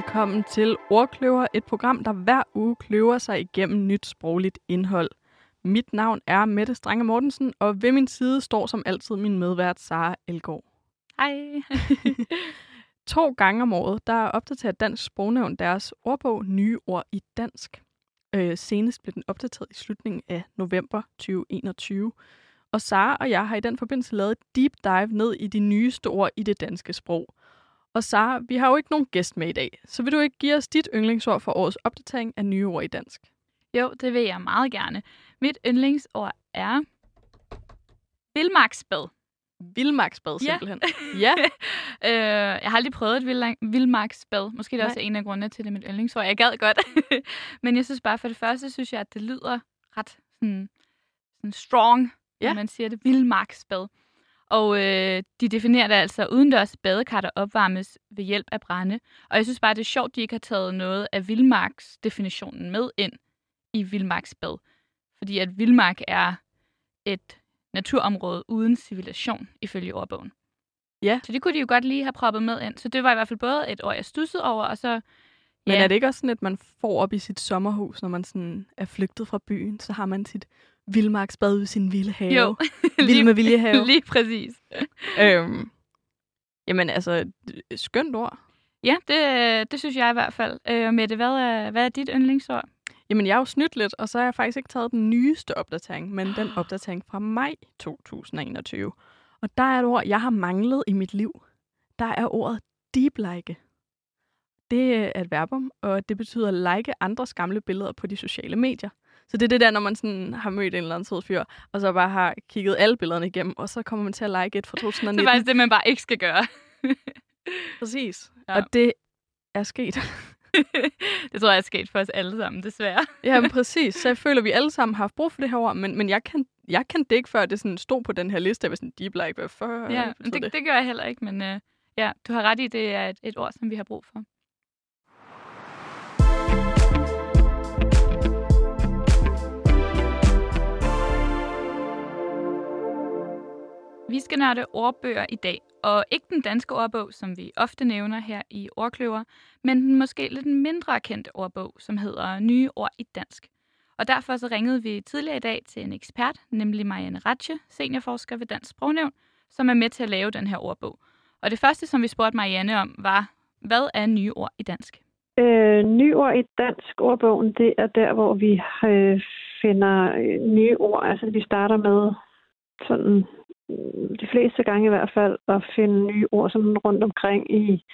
Velkommen til Ordkløver, et program, der hver uge kløver sig igennem nyt sprogligt indhold. Mit navn er Mette Strange Mortensen, og ved min side står som altid min medvært Sara Elgård. Hej. to gange om året, der opdaterer Dansk Sprognævn deres ordbog Nye Ord i Dansk. Øh, senest blev den opdateret i slutningen af november 2021. Og Sara og jeg har i den forbindelse lavet et deep dive ned i de nyeste ord i det danske sprog. Og Sara, vi har jo ikke nogen gæst med i dag, så vil du ikke give os dit yndlingsord for årets opdatering af nye ord i dansk? Jo, det vil jeg meget gerne. Mit yndlingsord er vildmarksbad. Vildmarksbad, simpelthen. Ja. ja. øh, jeg har aldrig prøvet et vildmarksbad. Måske det er også en af grundene til det mit yndlingsord. Jeg gad godt. Men jeg synes bare, for det første, synes jeg, at det lyder ret sådan, sådan strong, ja. når man siger det. Vildmarksbad. Og øh, de definerer det altså, udendørs badekar, der opvarmes ved hjælp af brænde. Og jeg synes bare, det er sjovt, de ikke har taget noget af vildmarksdefinitionen med ind i vildmarksbad. Fordi at vildmark er et naturområde uden civilisation, ifølge ordbogen. Ja. Så det kunne de jo godt lige have proppet med ind. Så det var i hvert fald både et år, jeg stussede over, og så... Ja. Men er det ikke også sådan, at man får op i sit sommerhus, når man sådan er flygtet fra byen, så har man sit vildmarksbad ved sin vilde have? Jo. Vild med vilje have. lige præcis. øhm, jamen altså, skønt ord. Ja, det, det synes jeg i hvert fald. Øh, Mette, hvad er, hvad er dit yndlingsord? Jamen, jeg har jo snydt lidt, og så har jeg faktisk ikke taget den nyeste opdatering, men den opdatering fra maj 2021. Og der er et ord, jeg har manglet i mit liv. Der er ordet deep like. Det er et verbum, og det betyder like andres gamle billeder på de sociale medier. Så det er det der, når man sådan har mødt en eller anden sød fyr, og så bare har kigget alle billederne igennem, og så kommer man til at like et fra 2019. det er faktisk det, man bare ikke skal gøre. Præcis. Ja. Og det er sket. det tror jeg er sket for os alle sammen, desværre. ja, men præcis. Så jeg føler, at vi alle sammen har haft brug for det her ord, men, men jeg, kan, jeg kan det ikke, før det sådan stod på den her liste. Jeg var sådan, deep like, hvad for? Ja, det, det. det gør jeg heller ikke, men uh, ja, du har ret i, det er et, et ord, som vi har brug for. Vi skal nørde ordbøger i dag, og ikke den danske ordbog, som vi ofte nævner her i Ordkløver, men den måske lidt mindre kendte ordbog, som hedder Nye ord i dansk. Og derfor så ringede vi tidligere i dag til en ekspert, nemlig Marianne Ratche, seniorforsker ved Dansk Sprognævn, som er med til at lave den her ordbog. Og det første, som vi spurgte Marianne om, var, hvad er nye ord i dansk? Øh, nye ord i dansk ordbogen, det er der, hvor vi øh, finder øh, nye ord. Altså vi starter med sådan Øh, de fleste gange i hvert fald, at finde nye ord sådan rundt omkring i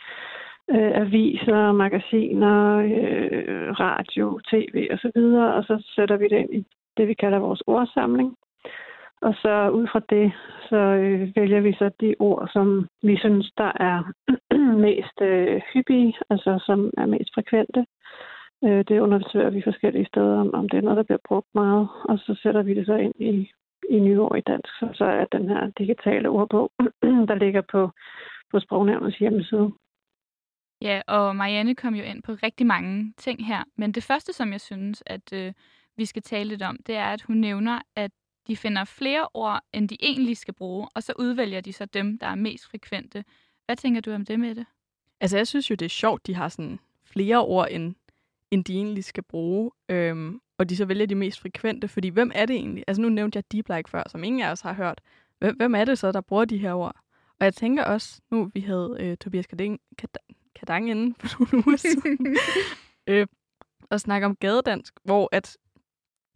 øh, aviser, magasiner, øh, radio, tv osv., og, så videre, og så sætter vi det ind i det, vi kalder vores ordsamling. Og så ud fra det, så øh, vælger vi så de ord, som vi synes, der er mest øh, hyppige, altså som er mest frekvente. Øh, det undersøger vi forskellige steder, om, om det er noget, der bliver brugt meget, og så sætter vi det så ind i i nyår i dansk, så, så er den her digitale ordbog, der ligger på, på Sprognævnets hjemmeside. Ja, og Marianne kom jo ind på rigtig mange ting her, men det første, som jeg synes, at øh, vi skal tale lidt om, det er, at hun nævner, at de finder flere ord, end de egentlig skal bruge, og så udvælger de så dem, der er mest frekvente. Hvad tænker du om det med det? Altså, jeg synes jo, det er sjovt, de har sådan flere ord, end, end de egentlig skal bruge. Øhm, og de så vælger de mest frekvente, fordi hvem er det egentlig? Altså nu nævnte jeg deep like før, som ingen af os har hørt. Hvem, hvem er det så, der bruger de her ord? Og jeg tænker også, nu vi havde øh, Tobias Kadang, Kadang inde for nogle uger siden, øh, og snakke om gadedansk, hvor at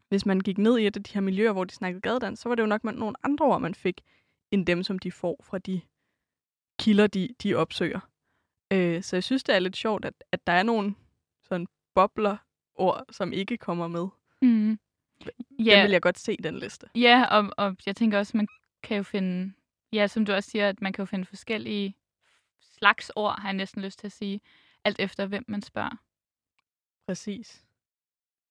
hvis man gik ned i et af de her miljøer, hvor de snakkede gadedansk, så var det jo nok man, nogle andre ord, man fik, end dem, som de får fra de kilder, de, de opsøger. Øh, så jeg synes, det er lidt sjovt, at, at der er nogle sådan bobler ord, som ikke kommer med. Mm. Ja. Den vil jeg godt se, den liste. Ja, og, og jeg tænker også, man kan jo finde, ja, som du også siger, at man kan jo finde forskellige slags ord, har jeg næsten lyst til at sige, alt efter hvem man spørger. Præcis.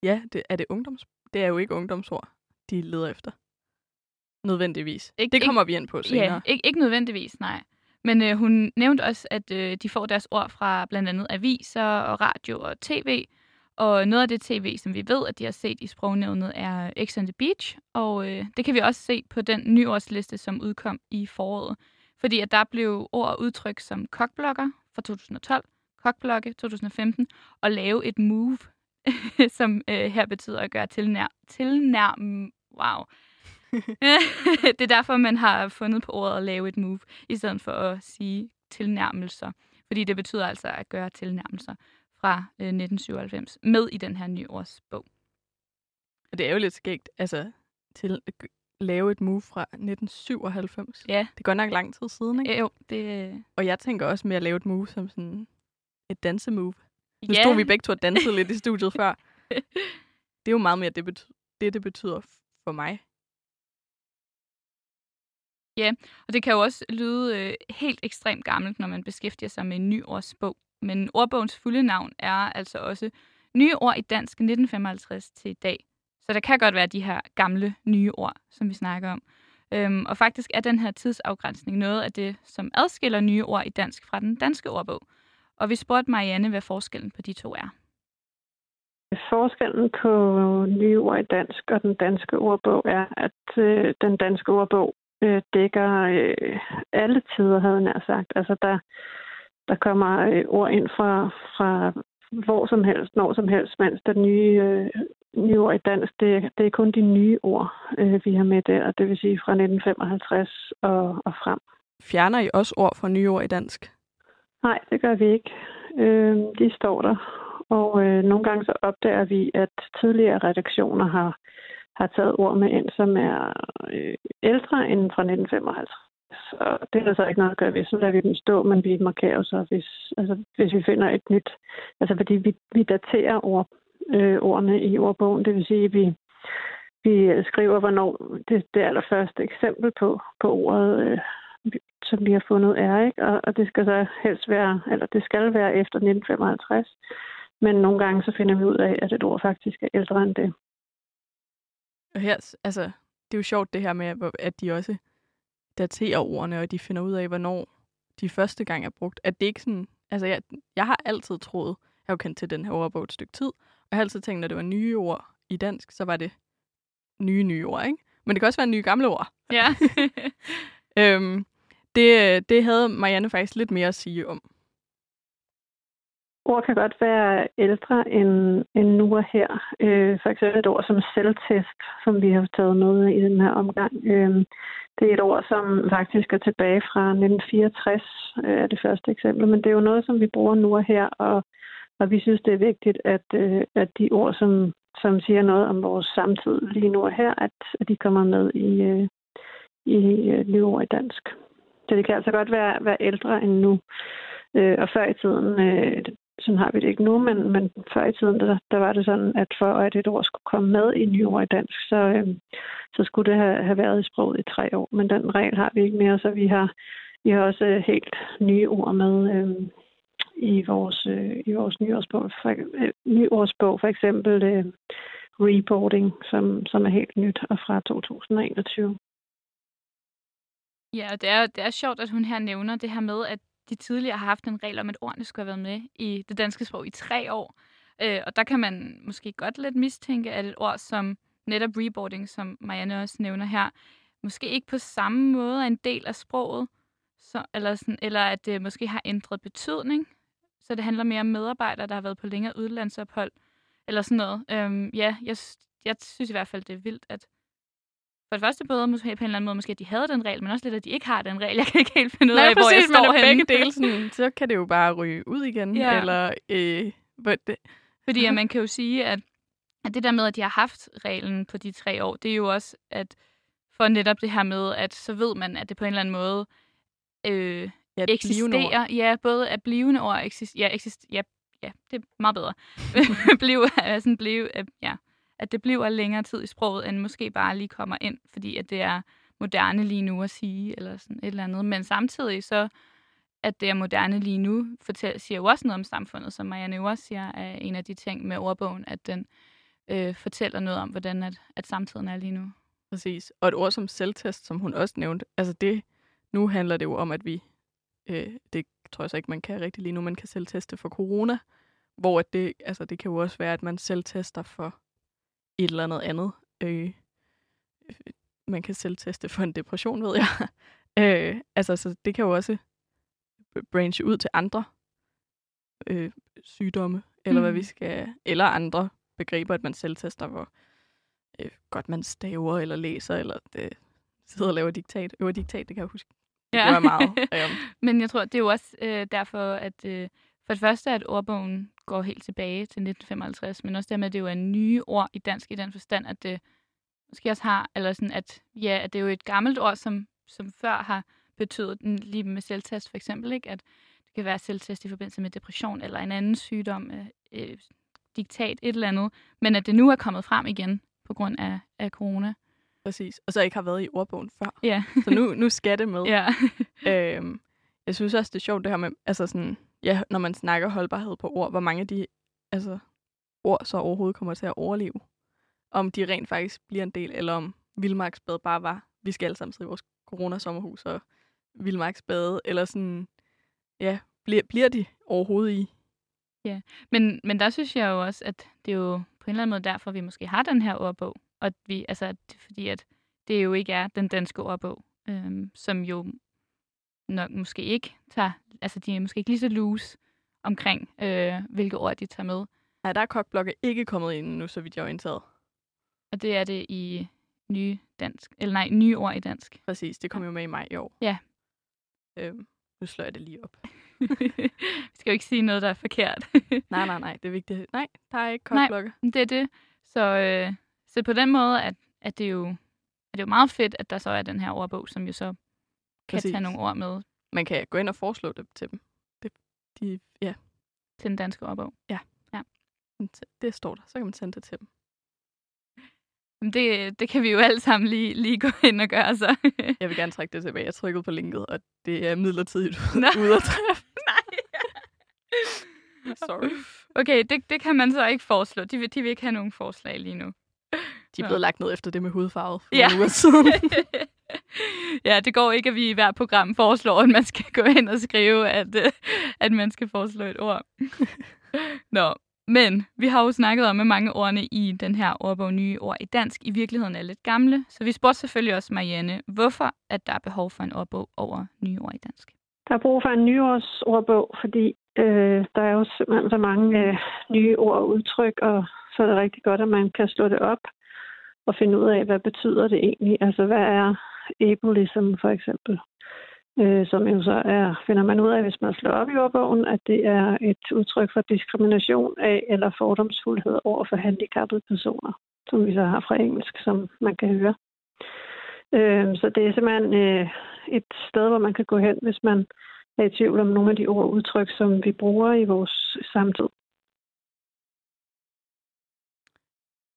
Ja, det, er det ungdoms... Det er jo ikke ungdomsord, de leder efter. Nødvendigvis. Ik- det kommer ik- vi ind på senere. Ja, ikke, ikke nødvendigvis, nej. Men øh, hun nævnte også, at øh, de får deres ord fra blandt andet aviser og radio og tv, og noget af det tv, som vi ved, at de har set i sprognævnet, er X on the Beach. Og øh, det kan vi også se på den nyårsliste, som udkom i foråret. Fordi at der blev ord og udtryk som kokblokker fra 2012, kokblokke 2015 og lave et move, som øh, her betyder at gøre tilnær, tilnærm, wow. det er derfor, man har fundet på ordet at lave et move, i stedet for at sige tilnærmelser. Fordi det betyder altså at gøre tilnærmelser fra øh, 1997 med i den her nye årsbog. Og det er jo lidt skægt, altså til at lave et move fra 1997. Ja. Det går nok lang tid siden, ikke? Ja, jo, det... Og jeg tænker også med at lave et move som sådan et dansemove. Nu ja. stod vi begge to og dansede lidt i studiet før. Det er jo meget mere det, betyder, det, det betyder for mig. Ja, og det kan jo også lyde øh, helt ekstremt gammelt, når man beskæftiger sig med en ny årsbog. Men ordbogens fulde navn er altså også Nye ord i dansk 1955 til i dag. Så der kan godt være de her gamle nye ord, som vi snakker om. Øhm, og faktisk er den her tidsafgrænsning noget af det, som adskiller nye ord i dansk fra den danske ordbog. Og vi spurgte Marianne, hvad forskellen på de to er. Forskellen på nye ord i dansk og den danske ordbog er, at øh, den danske ordbog øh, dækker øh, alle tider, havde jeg nær sagt. Altså der, der kommer øh, ord ind fra, fra hvor som helst, når som helst, mens den nye, øh, nye ord i dansk, det, det er kun de nye ord, øh, vi har med der, det vil sige fra 1955 og, og frem. Fjerner I også ord fra nye ord i dansk? Nej, det gør vi ikke. Øh, de står der. Og øh, nogle gange så opdager vi, at tidligere redaktioner har, har taget ord med ind, som er øh, ældre end fra 1955. Så det er der så ikke noget at gøre ved. Så lader vi dem stå, men vi markerer så, hvis, altså, hvis vi finder et nyt. Altså fordi vi, vi daterer ord, øh, ordene i ordbogen. Det vil sige, at vi, vi skriver, hvornår det, det allerførste eksempel på, på ordet, øh, som vi har fundet er. Ikke? Og, og det skal så helst være, eller det skal være efter 1955. Men nogle gange så finder vi ud af, at et ord faktisk er ældre end det. Og her, altså, det er jo sjovt det her med, at de også daterer ordene, og de finder ud af, hvornår de første gang er brugt. At det ikke sådan, altså jeg, jeg har altid troet, jeg har jo kendt til den her ordbog et stykke tid, og jeg har altid tænkt, når det var nye ord i dansk, så var det nye, nye ord, ikke? Men det kan også være nye gamle ord. Ja. øhm, det, det havde Marianne faktisk lidt mere at sige om. Ord kan godt være ældre end, end nu og her. Øh, for eksempel et ord som selvtest, som vi har taget med i den her omgang. Øh, det er et ord, som faktisk er tilbage fra 1964, øh, er det første eksempel. Men det er jo noget, som vi bruger nu og her, og, og vi synes, det er vigtigt, at, øh, at de ord, som, som siger noget om vores samtid lige nu og her, at, at de kommer med i, øh, i øh, nyord i dansk. Så det kan altså godt være, være ældre end nu. Øh, og før i tiden, øh, sådan har vi det ikke nu, men, men før i tiden, der, der var det sådan, at for at et ord skulle komme med i nyord i dansk, så, øh, så skulle det have, have været i sproget i tre år. Men den regel har vi ikke mere, så vi har, vi har også øh, helt nye ord med øh, i vores, øh, i vores nyårsbog. For, øh, nyårsbog, for eksempel øh, reporting, som, som er helt nyt og fra 2021. Ja, og det er, det er sjovt, at hun her nævner det her med, at de tidligere har haft en regel om, at ordene skulle have været med i det danske sprog i tre år. Øh, og der kan man måske godt lidt mistænke, at et ord som netop reboarding, som Marianne også nævner her, måske ikke på samme måde er en del af sproget, så, eller, sådan, eller at det måske har ændret betydning. Så det handler mere om medarbejdere, der har været på længere udlandsophold, eller sådan noget. Øhm, ja, jeg, jeg synes i hvert fald, det er vildt, at for det første både måske på en eller anden måde, måske at de havde den regel, men også lidt, at de ikke har den regel. Jeg kan ikke helt finde ud Nej, af, præcis, hvor jeg står men henne. begge dele, sådan, så kan det jo bare ryge ud igen. Ja. Eller, øh, det, Fordi at man kan jo sige, at, at det der med, at de har haft reglen på de tre år, det er jo også, at for netop det her med, at så ved man, at det på en eller anden måde øh, ja, eksisterer. Ja, både at blivende ord eksist, ja, eksist, ja, ja, det er meget bedre. Bliv, er sådan bliv, øh, ja, at det bliver længere tid i sproget, end måske bare lige kommer ind, fordi at det er moderne lige nu at sige, eller sådan et eller andet. Men samtidig så, at det er moderne lige nu, fortæl, siger jo også noget om samfundet, som Marianne jo også siger, er en af de ting med ordbogen, at den øh, fortæller noget om, hvordan at, at samtiden er lige nu. Præcis. Og et ord som selvtest, som hun også nævnte, altså det, nu handler det jo om, at vi, øh, det tror jeg så ikke, man kan rigtig lige nu, man kan selvteste for corona, hvor at det, altså det kan jo også være, at man selvtester for et eller andet andet. Øh, man kan selvteste for en depression, ved jeg. øh, altså, så det kan jo også branche ud til andre øh, sygdomme, eller mm. hvad Mm. vi skal, eller andre begreber, at man selv tester, hvor øh, godt man staver, eller læser, eller det, sidder og laver diktat. Øver diktat, det kan jeg huske. Det var meget. Men jeg tror, det er jo også øh, derfor, at øh, for det første, at ordbogen går helt tilbage til 1955, men også dermed, at det jo er nye ord i dansk i den forstand, at det måske også har, eller sådan, at, ja, at det er jo et gammelt ord, som, som før har betydet, den- lige med selvtest for eksempel, ikke? at det kan være selvtest i forbindelse med depression eller en anden sygdom, øh, øh, diktat, et eller andet, men at det nu er kommet frem igen på grund af, af corona. præcis. Og så ikke har været i ordbogen før. Ja. Så nu, nu skal det med. ja. Øhm, jeg synes også, det er sjovt det her med, altså sådan, ja, når man snakker holdbarhed på ord, hvor mange af de altså, ord så overhovedet kommer til at overleve. Om de rent faktisk bliver en del, eller om Vildmarksbad bare var, vi skal alle sammen sidde i vores corona-sommerhus og Vildmarksbade, eller sådan, ja, bliver, bliver de overhovedet i? Ja, Men, men der synes jeg jo også, at det er jo på en eller anden måde derfor, vi måske har den her ordbog. Og at vi, altså, at, fordi at det jo ikke er den danske ordbog, øhm, som jo nok måske ikke tager, altså de er måske ikke lige så loose omkring, øh, hvilke ord de tager med. Nej, der er kokblokke ikke kommet ind nu, så vidt jeg er orienteret. Og det er det i nye dansk, eller nej, nye ord i dansk. Præcis, det kom jo med i maj i år. Ja. Øhm, nu slår jeg det lige op. vi skal jo ikke sige noget, der er forkert. Nej, nej, nej, det er vigtigt. Nej, der er ikke Nej. kokblokke. det er det. Så, øh, så på den måde, at, at det jo at det er jo meget fedt, at der så er den her ordbog, som jo så kan Præcis. tage nogle ord med Man kan gå ind og foreslå det til dem. Det, de, ja, til den danske ordbog. det står der. Så kan man sende det til dem. Det, det kan vi jo alle sammen lige, lige gå ind og gøre så. Jeg vil gerne trække det tilbage. Jeg trykkede på linket, og det er midlertidigt ude at træffe. Nej. Sorry. Okay, det, det kan man så ikke foreslå. De vil, de vil ikke have nogen forslag lige nu. De er Nå. blevet lagt ned efter det med hudfarve Ja. uger siden. ja, det går ikke, at vi i hver program foreslår, at man skal gå ind og skrive, at, øh, at man skal foreslå et ord. Nå, men vi har jo snakket om, at mange ordene i den her ordbog nye ord i dansk i virkeligheden er lidt gamle. Så vi spurgte selvfølgelig også Marianne, hvorfor at der er behov for en ordbog over nye ord i dansk. Der er brug for en nyårsordbog, fordi øh, der er jo simpelthen så mange øh, nye ord og udtryk, og så er det rigtig godt, at man kan slå det op og finde ud af, hvad betyder det egentlig. Altså, hvad er ableism ligesom, for eksempel? Øh, som jo så er, finder man ud af, hvis man slår op i ordbogen, at det er et udtryk for diskrimination af eller fordomsfuldhed over for handicappede personer, som vi så har fra engelsk, som man kan høre. Øh, så det er simpelthen øh, et sted, hvor man kan gå hen, hvis man er i tvivl om nogle af de ord og udtryk, som vi bruger i vores samtid.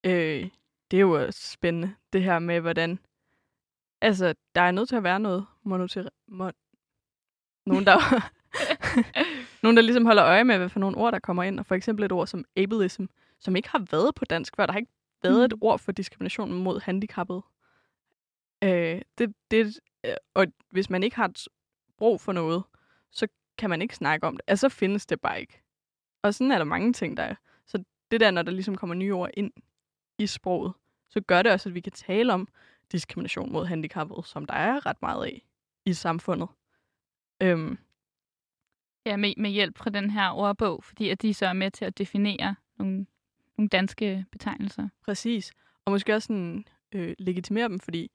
øh, det er jo også spændende, det her med, hvordan... Altså, der er nødt til at være noget monoter... Mon... Nogen, der... nogen, der ligesom holder øje med, hvad for nogle ord, der kommer ind. Og for eksempel et ord som ableism, som ikke har været på dansk før. Der har ikke været et ord for diskrimination mod handicappede. Øh, det, det, øh, og hvis man ikke har et brug for noget, så kan man ikke snakke om det. Altså, så findes det bare ikke. Og sådan er der mange ting, der er. Så det der, når der ligesom kommer nye ord ind i sproget, så gør det også, at vi kan tale om diskrimination mod handicappede, som der er ret meget af i samfundet. Øhm, Ja, med, med hjælp fra den her ordbog, fordi at de så er med til at definere nogle, nogle danske betegnelser. præcis. Og måske også sådan, øh, legitimere dem, fordi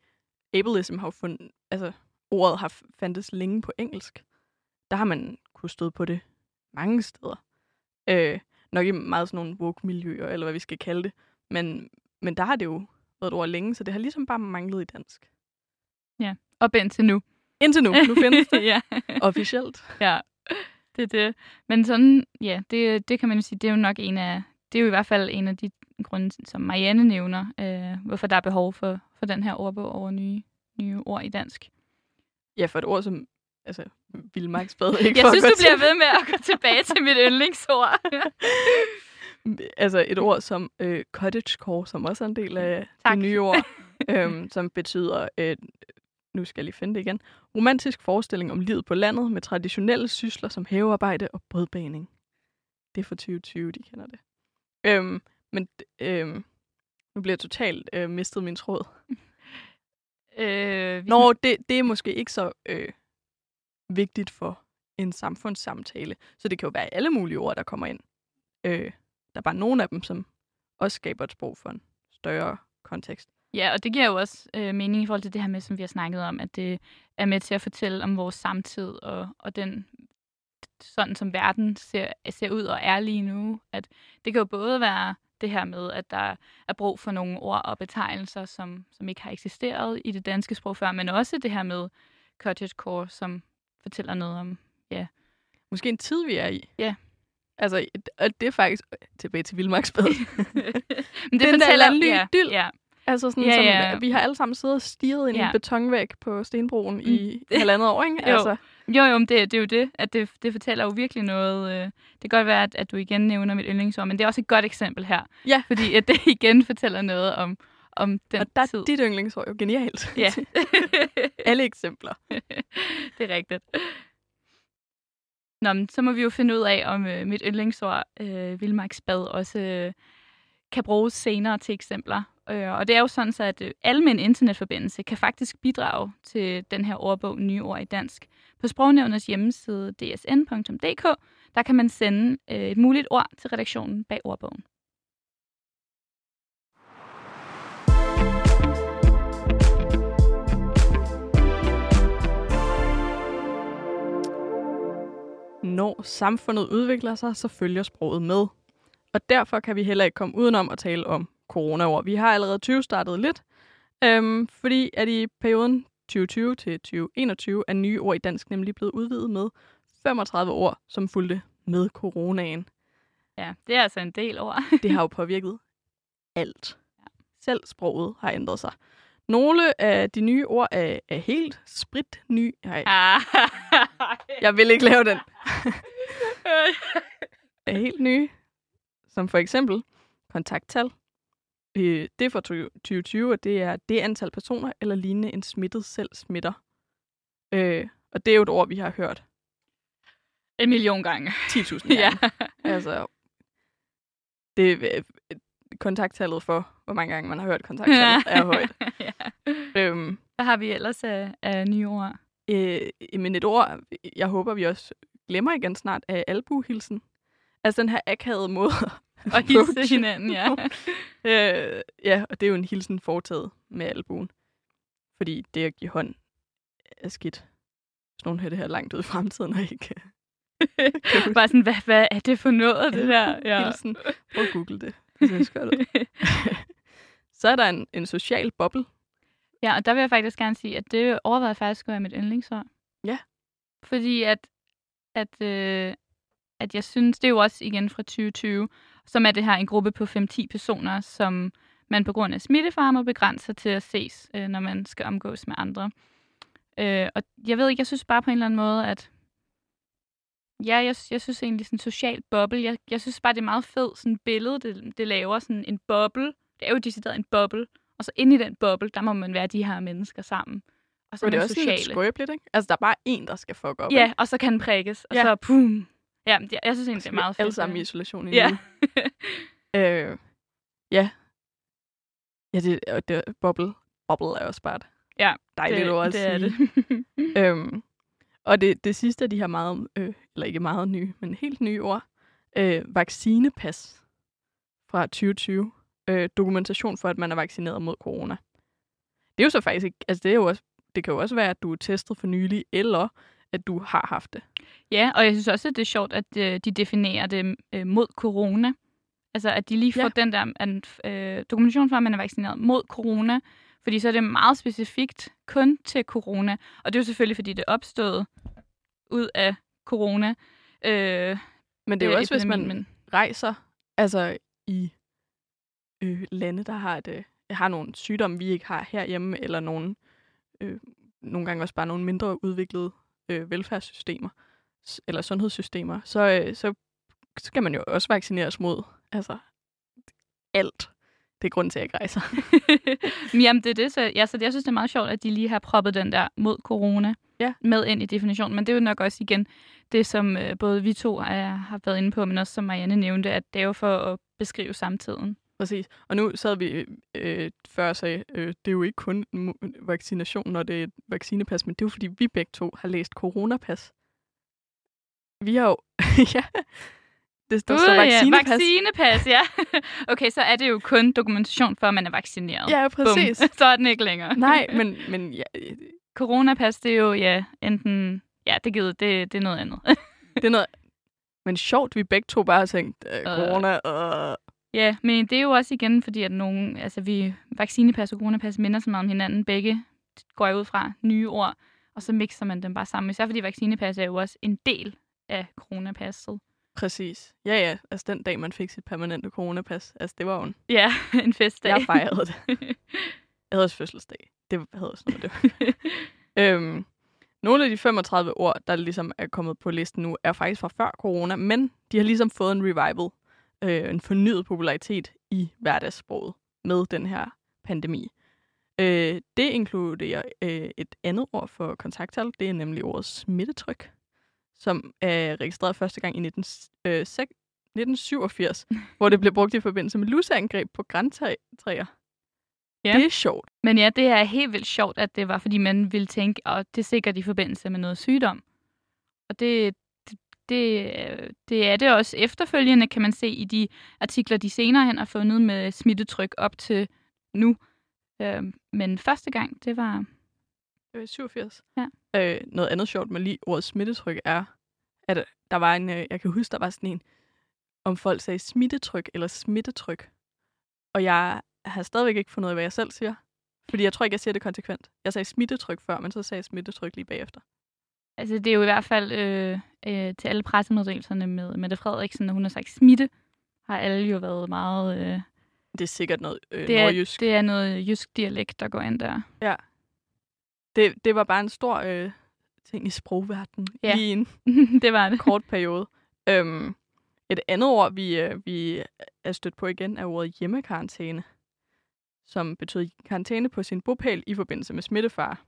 ableism har jo fundet, altså ordet har fandtes længe på engelsk. Der har man kunne støde på det mange steder. Øh, nok i meget sådan nogle woke-miljøer, eller hvad vi skal kalde det. Men, men der har det jo været et ord længe, så det har ligesom bare manglet i dansk. Op indtil nu. Indtil nu. Nu findes det ja. officielt. ja, det er det. Men sådan, ja, det, det kan man jo sige, det er jo nok en af, det er jo i hvert fald en af de grunde, som Marianne nævner, øh, hvorfor der er behov for, for den her ordbog over nye, nye ord i dansk. Ja, for et ord som altså, vildmarksbad. Ikke Jeg synes, du bliver ved med at gå tilbage til mit yndlingsord. altså et ord som øh, cottagecore, som også er en del af Tak. de nye ord, øhm, som betyder, øh, nu skal jeg lige finde det igen, romantisk forestilling om livet på landet med traditionelle sysler som havearbejde og bådbaning. Det er fra 2020, de kender det. Øhm, men øhm, nu bliver jeg totalt øh, mistet min tråd. øh, vi Nå, det, det er måske ikke så øh, vigtigt for en samfundssamtale. Så det kan jo være alle mulige ord, der kommer ind. Øh, der er bare nogle af dem, som også skaber et sprog for en større kontekst. Ja, og det giver jo også øh, mening i forhold til det her med, som vi har snakket om, at det er med til at fortælle om vores samtid og, og den sådan som verden ser, ser ud og er lige nu. At det kan jo både være det her med, at der er brug for nogle ord og betegnelser, som, som ikke har eksisteret i det danske sprog før, men også det her med cottagecore, som fortæller noget om, ja. Måske en tid, vi er i. Ja. Altså, og det er faktisk tilbage til Vildmarksbadet. men det Den der fortæller, landlige ja, idyl. Ja, altså sådan, Ja, som, ja. vi har alle sammen siddet og stirret ind i Ja. en betonvæg på Stenbroen Mm. i halvandet år, ikke? Jo. Altså, Jo, jo, men det, det er jo det, at det, det fortæller jo virkelig noget. øh, Det kan godt være, at, at du igen nævner mit yndlingsord, men det er også et godt eksempel her. Ja. Fordi at det igen fortæller noget om, om den og der tid. er dit yndlingsord jo genialt. Ja, alle eksempler. det er rigtigt. Nå, men så må vi jo finde ud af, om øh, mit yndlingsord, øh, vildmarksbad, også øh, kan bruges senere til eksempler. Øh, og det er jo sådan, så at øh, almen internetforbindelse kan faktisk bidrage til den her ordbog Nye Ord i Dansk. På Sprognævnets hjemmeside dsn.dk, der kan man sende øh, et muligt ord til redaktionen bag ordbogen. Når samfundet udvikler sig, så følger sproget med. Og derfor kan vi heller ikke komme udenom at tale om coronaår. Vi har allerede 20 startet lidt, øhm, fordi at i perioden 2020 til 2021 er nye ord i dansk nemlig blevet udvidet med 35 ord, som fulgte med coronaen. Ja, det er altså en del ord. Det har jo påvirket alt. Selv sproget har ændret sig. Nogle af de nye ord er, er helt sprit nye. Nej, jeg vil ikke lave den. er helt nye. Som for eksempel kontakttal. Øh, Det er fra 2020, og det er det antal personer eller lignende en smittet selv smitter. Øh, og det er jo et ord, vi har hørt en million gange. 10.000 Ja. gange. Altså, det er øh, kontakttallet for, hvor mange gange man har hørt kontakttallet, er højt. ja. Øhm, Hvad har vi ellers af, af nye ord? Øh, men et ord, jeg håber, vi også glemmer igen snart, er albuhilsen. Altså den her akavede måde. Og hilse hinanden, ja. øh, ja, og det er jo en hilsen foretaget med albuen. Fordi det at give hånd er skidt. Hvis nogen hører det her langt ud i fremtiden, og ikke Bare sådan, hvad, hvad er det for noget, det der? ja. hilsen. Prøv at google det. Det skørt ud. Så er der en, en social boble. Ja, og der vil jeg faktisk gerne sige, at det overvejede faktisk at være mit yndlingsord. Ja. Fordi at, at, øh, at jeg synes, det er jo også igen fra 2020, som er det her en gruppe på 5-10 personer, som man på grund af smittefare må begrænse til at ses, øh, når man skal omgås med andre. Øh, og jeg ved ikke, jeg synes bare på en eller anden måde, at ja, jeg, jeg synes egentlig sådan en social boble, jeg, jeg synes bare, det er meget fedt sådan billede, det, det laver sådan en boble. Det er jo decideret en boble. Og så inde i den boble, der må man være de her mennesker sammen. Og så Og det er også sådan lidt sociale. skrøbeligt, ikke? Altså, der er bare en, der skal fuck op. Ja, ikke? og så kan den prikkes, og Ja. så pum. Ja, det- jeg synes egentlig, det er meget fedt. Alle sammen i isolation i Ja. øh, ja. Ja, det, og det, boble. Boble er også bare et Ja, dejligt det, ord at det sige. er det. Øhm, og det, det sidste af de her meget, øh, eller ikke meget nye, men helt nye ord, øh, vaccinepas fra 2020. Øh, dokumentation for, at man er vaccineret mod corona. Det er jo så faktisk ikke, altså det er jo også, det kan jo også være, at du er testet for nylig, eller at du har haft det. ja, og jeg synes også, at det er sjovt, at øh, de definerer det øh, mod corona. Altså, at de lige får Ja. den der at, øh, dokumentation for, at man er vaccineret mod corona. Fordi så er det meget specifikt kun til corona. Og det er jo selvfølgelig, fordi det opstået ud af corona. Øh, Men det er jo øh, også, hvis man men rejser altså i øh, lande, der har, et, øh, har nogle sygdomme, vi ikke har herhjemme, eller nogle, øh, nogle gange også bare nogle mindre udviklede øh, velfærdssystemer, eller sundhedssystemer, så, øh, så skal man jo også vaccineres mod altså, alt. Det er grunden til, at jeg rejser. Men Jamen, det er det. Så, ja, så jeg synes, det er meget sjovt, at de lige har proppet den der mod corona Ja. med ind i definitionen. Men det er jo nok også igen det, som øh, både vi to er, har været inde på, men også som Marianne nævnte, at det er jo for at beskrive samtiden. Præcis. Og nu sad vi øh, før og sagde, øh, det er jo ikke kun vaccination, når det er et vaccinepas, men det er jo fordi, vi begge to har læst coronapas. vi har jo... ja, det står Gud, så ja. vaccinepas. Vaccinepas, ja. okay, så er det jo kun dokumentation for, at man er vaccineret. Ja, præcis. Bum. så er den ikke længere. Nej, men, men ja, Coronapas, det er jo, ja, enten... Ja, det, gider, det, det er noget andet. det er noget... Men sjovt, vi begge to bare har tænkt, øh, Øh. corona, øh. Ja, men det er jo også igen, fordi at nogen... Altså, vi... Vaccinepas og coronapas minder så meget om hinanden. Begge går ud fra nye ord, og så mixer man dem bare sammen. Især fordi vaccinepas er jo også en del af coronapasset. Præcis. Ja, ja. Altså den dag, man fik sit permanente coronapas. Altså det var jo en... Ja, en festdag. Jeg fejrede det. Jeg havde også fødselsdag. Det havde også noget det. øhm, nogle af de 35 ord, der ligesom er kommet på listen nu, er faktisk fra før corona, men de har ligesom fået en revival, øh, en fornyet popularitet i hverdagssproget med den her pandemi. Øh, det inkluderer øh, et andet ord for kontakttal, det er nemlig ordet smittetryk, som er registreret første gang i 19, øh, sek- 1987, hvor det blev brugt i forbindelse med luseangreb på græntræer. Ja. Det er sjovt. Men ja, det er helt vildt sjovt, at det var, fordi man ville tænke, at det er sikkert i forbindelse med noget sygdom. Og det, det, det, øh, er det også efterfølgende, kan man se i de artikler, de senere hen har fundet med smittetryk op til nu. Øhm, Men første gang, det var... Det var i 87. Ja. Øh, noget andet sjovt med lige ordet smittetryk er, at der var en, øh, jeg kan huske, der var sådan en, om folk sagde smittetryk eller smittetryk. Og jeg har stadigvæk ikke fundet ud af, hvad jeg selv siger. Fordi jeg tror ikke, jeg siger det konsekvent. Jeg sagde smittetryk før, men så sagde jeg smittetryk lige bagefter. Altså, det er jo i hvert fald øh, øh, til alle pressemeddelelserne med Mette Frederiksen, når hun har sagt smitte, har alle jo været meget... Øh, Det er sikkert noget øh, det, er, nordjysk. det er noget jysk dialekt, der går ind der. Det, det var bare en stor øh, ting i sprogverdenen Ja. lige en det var det. kort periode. Øhm, et andet ord, vi, øh, vi er stødt på igen, er ordet hjemmekarantæne, som betyder karantæne på sin bopæl i forbindelse med smittefar.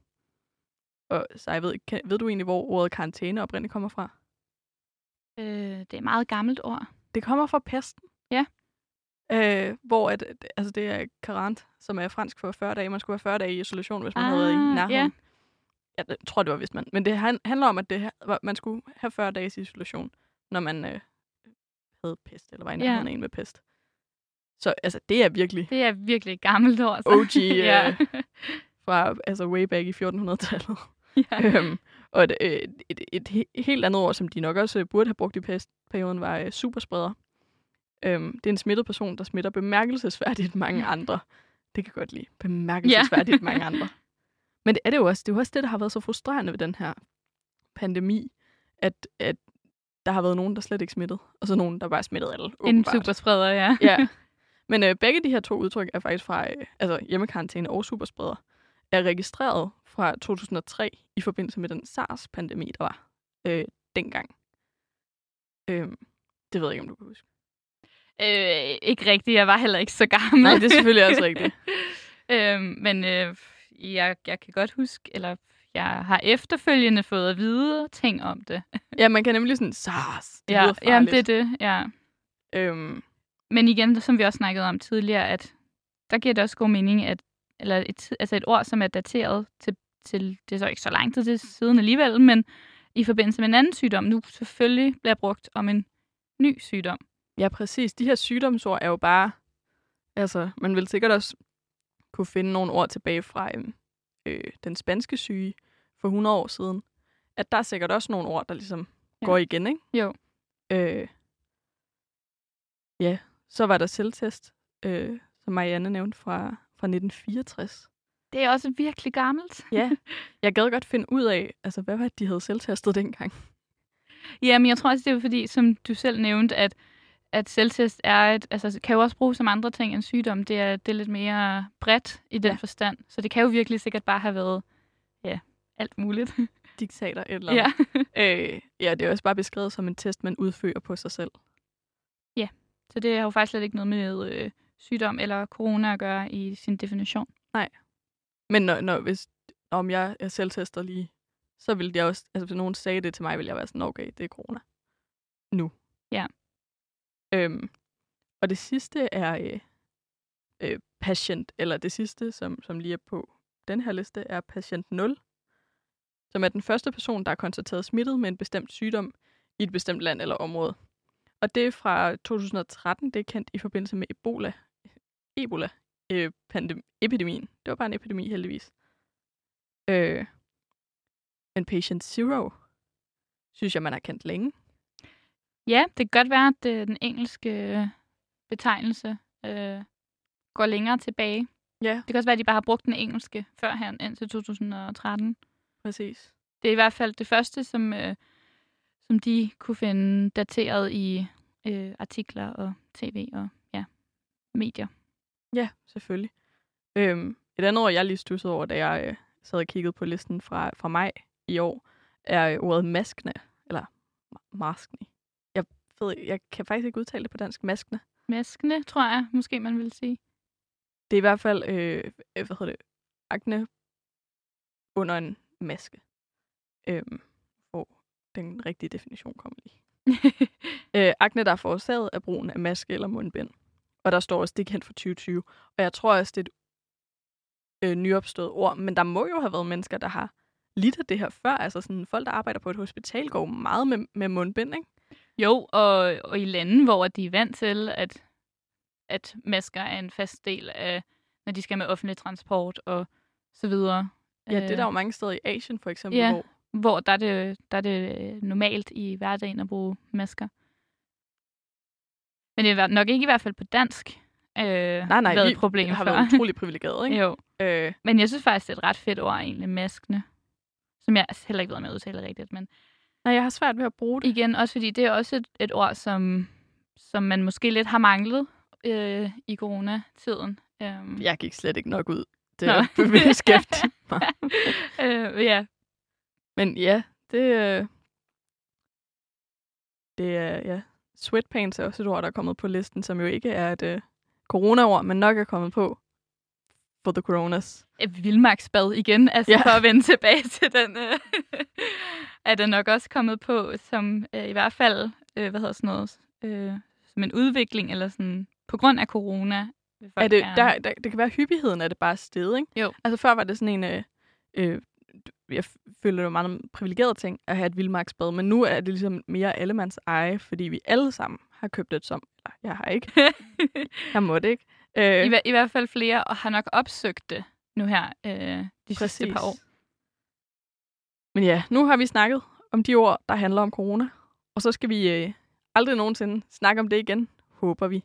Og så jeg ved, kan, ved du egentlig, hvor ordet karantæne oprindeligt kommer fra? Øh, det er et meget gammelt ord. Det kommer fra pesten. Ja. Øh, hvor at, altså det er karant, som er fransk for 40 dage. Man skulle være 40 dage i isolation, hvis man havde været i Ah, nærheden. ja. Jeg tror, det var hvis man. Men det han- handler om, at det, man skulle have 40 dages isolation, når man øh, havde pest, eller var i Ja. nærheden af en med pest. Så altså, det er virkelig Det er virkelig et gammelt ord. Så. OG ja. øh, fra altså way back i 1400-tallet. ja. øhm, og et, øh, et, et, he- helt andet ord, som de nok også øh, burde have brugt i pestperioden, var øh, superspreder. Øhm, det er en smittet person, der smitter bemærkelsesværdigt mange andre. Det kan godt lide. Bemærkelsesværdigt mange andre. Men det er det jo også. Det er jo også det, der har været så frustrerende ved den her pandemi, at, at der har været nogen, der slet ikke smittet, og så nogen, der bare smittet alle. En åbenbart. superspreder, ja. ja. Men øh, begge de her to udtryk er faktisk fra øh, altså hjemmekarantæne og superspreder, er registreret fra 2003 i forbindelse med den SARS-pandemi, der var øh, dengang. Øh, det ved jeg ikke, om du kan huske. Øh, ikke rigtigt. Jeg var heller ikke så gammel. Nej, det er selvfølgelig også rigtigt. øhm, men øh, jeg, jeg kan godt huske, eller jeg har efterfølgende fået at vide ting om det. Ja, man kan nemlig sådan, SARS, det ja, lyder jamen, det er det, ja. Øhm, Men igen, som vi også snakkede om tidligere, at der giver det også god mening, at eller et, altså et ord, som er dateret til, til, det er så ikke så lang tid til siden alligevel, men i forbindelse med en anden sygdom, nu selvfølgelig bliver brugt om en ny sygdom. ja, præcis. De her sygdomsord er jo bare, altså, man vil sikkert også kunne finde nogle ord tilbage fra øhm, øh, den spanske syge for 100 år siden. At der er sikkert også nogle ord, der ligesom ja. går igen, ikke? Jo. Øh, ja, så var der selvtest, øh, som Marianne nævnte fra, fra 1964. Det er også virkelig gammelt. Ja, jeg gad godt finde ud af, altså hvad var det, de havde selvtestet dengang? Ja, men jeg tror også, det er fordi, som du selv nævnte, at, at selvtest er et, altså, kan jo også bruges som andre ting end sygdom. Det er, det er lidt mere bredt i den ja. Ja. forstand. Så det kan jo virkelig sikkert bare have været ja, alt muligt. Diktater eller ja. øh, ja, det er også bare beskrevet som en test, man udfører på sig selv. Så det har jo faktisk slet ikke noget med øh, sygdom eller corona at gøre i sin definition. Men når, når, hvis, om jeg, jeg selvtester lige, så ville jeg også, altså hvis nogen sagde det til mig, ville jeg være sådan, okay, det er corona. Nu. Ja. Øhm, og det sidste er øh, øh, patient, eller det sidste, som, som lige er på den her liste, er patient 0, som er den første person, der er konstateret smittet med en bestemt sygdom i et bestemt land eller område. Og det er fra 2013, det er kendt i forbindelse med Ebola. Ebola øh. Det var bare en epidemi, heldigvis. Øh, men Patient Zero, synes jeg, man har kendt længe. Ja, det kan godt være, at øh, den engelske betegnelse øh, går længere tilbage. Ja, Det kan også være, at de bare har brugt den engelske førhen indtil 2013. præcis. Det er i hvert fald det første, som, øh, som de kunne finde dateret i øh, artikler og tv og ja, medier. Ja, selvfølgelig. Øhm, et andet ord, jeg lige stussede over, da jeg øh, sad og kiggede på listen fra, fra maj i år, er øh, ordet maskne, eller ma- maskne. Jeg, ved, jeg kan faktisk ikke udtale det på dansk. Maskne. Maskene, tror jeg, måske man vil sige. Det er i hvert fald, øh, hvad hedder det, akne under en maske. Øhm, hvor den rigtige definition kommer lige. øh, akne, der er forårsaget af brugen af maske eller mundbind. Og der står også, det er kendt for 2020. Og jeg tror også, det er et øh, nyopstået ord. Men der må jo have været mennesker, der har lidt af det her før. Altså sådan, folk, der arbejder på et hospital, går meget med, med mundbind, ikke? Jo, og, og i lande, hvor de er vant til, at, at masker er en fast del af, når de skal med offentlig transport og så videre. Ja, det er der jo mange steder i Asien, for eksempel, ja. hvor hvor der er, det, der er det øh, normalt i hverdagen at bruge masker. Men det er nok ikke i hvert fald på dansk øh, nej, nej, været vi et problem har før. været utrolig privilegeret, ikke? jo. Øh, Men jeg synes faktisk, det er et ret fedt ord egentlig, maskene. Som jeg heller ikke ved, om jeg udtaler rigtigt. Men nej, jeg har svært ved at bruge det. igen, også fordi det er også et, et ord, som, som man måske lidt har manglet øh, i coronatiden. Um, Jeg gik slet ikke nok ud. Det Nå. er beskæftigt mig. øh, ja, Men ja, det, øh, det er, ja, sweatpants er også et ord, der er kommet på listen, som jo ikke er et øh, corona-ord, men nok er kommet på for the coronas. et vildmarksbad igen, altså Ja. for at vende tilbage til den, øh, er den nok også kommet på, som øh, i hvert fald, øh, hvad hedder sådan noget, øh, som en udvikling, eller sådan, på grund af corona. Er det, der, der, det kan være hyppigheden af det bare sted, ikke? Jo. Altså før var det sådan en, øh, øh, jeg føler det var meget privilegeret ting at have et vildmarksbad, men nu er det ligesom mere allemands eje, fordi vi alle sammen har købt et som. Jeg har ikke. Jeg måtte ikke. Øh, I, I hvert fald flere, og har nok opsøgt det nu her øh, de sidste par år. Men ja, nu har vi snakket om de ord, der handler om corona. Og så skal vi øh, aldrig nogensinde snakke om det igen, håber vi.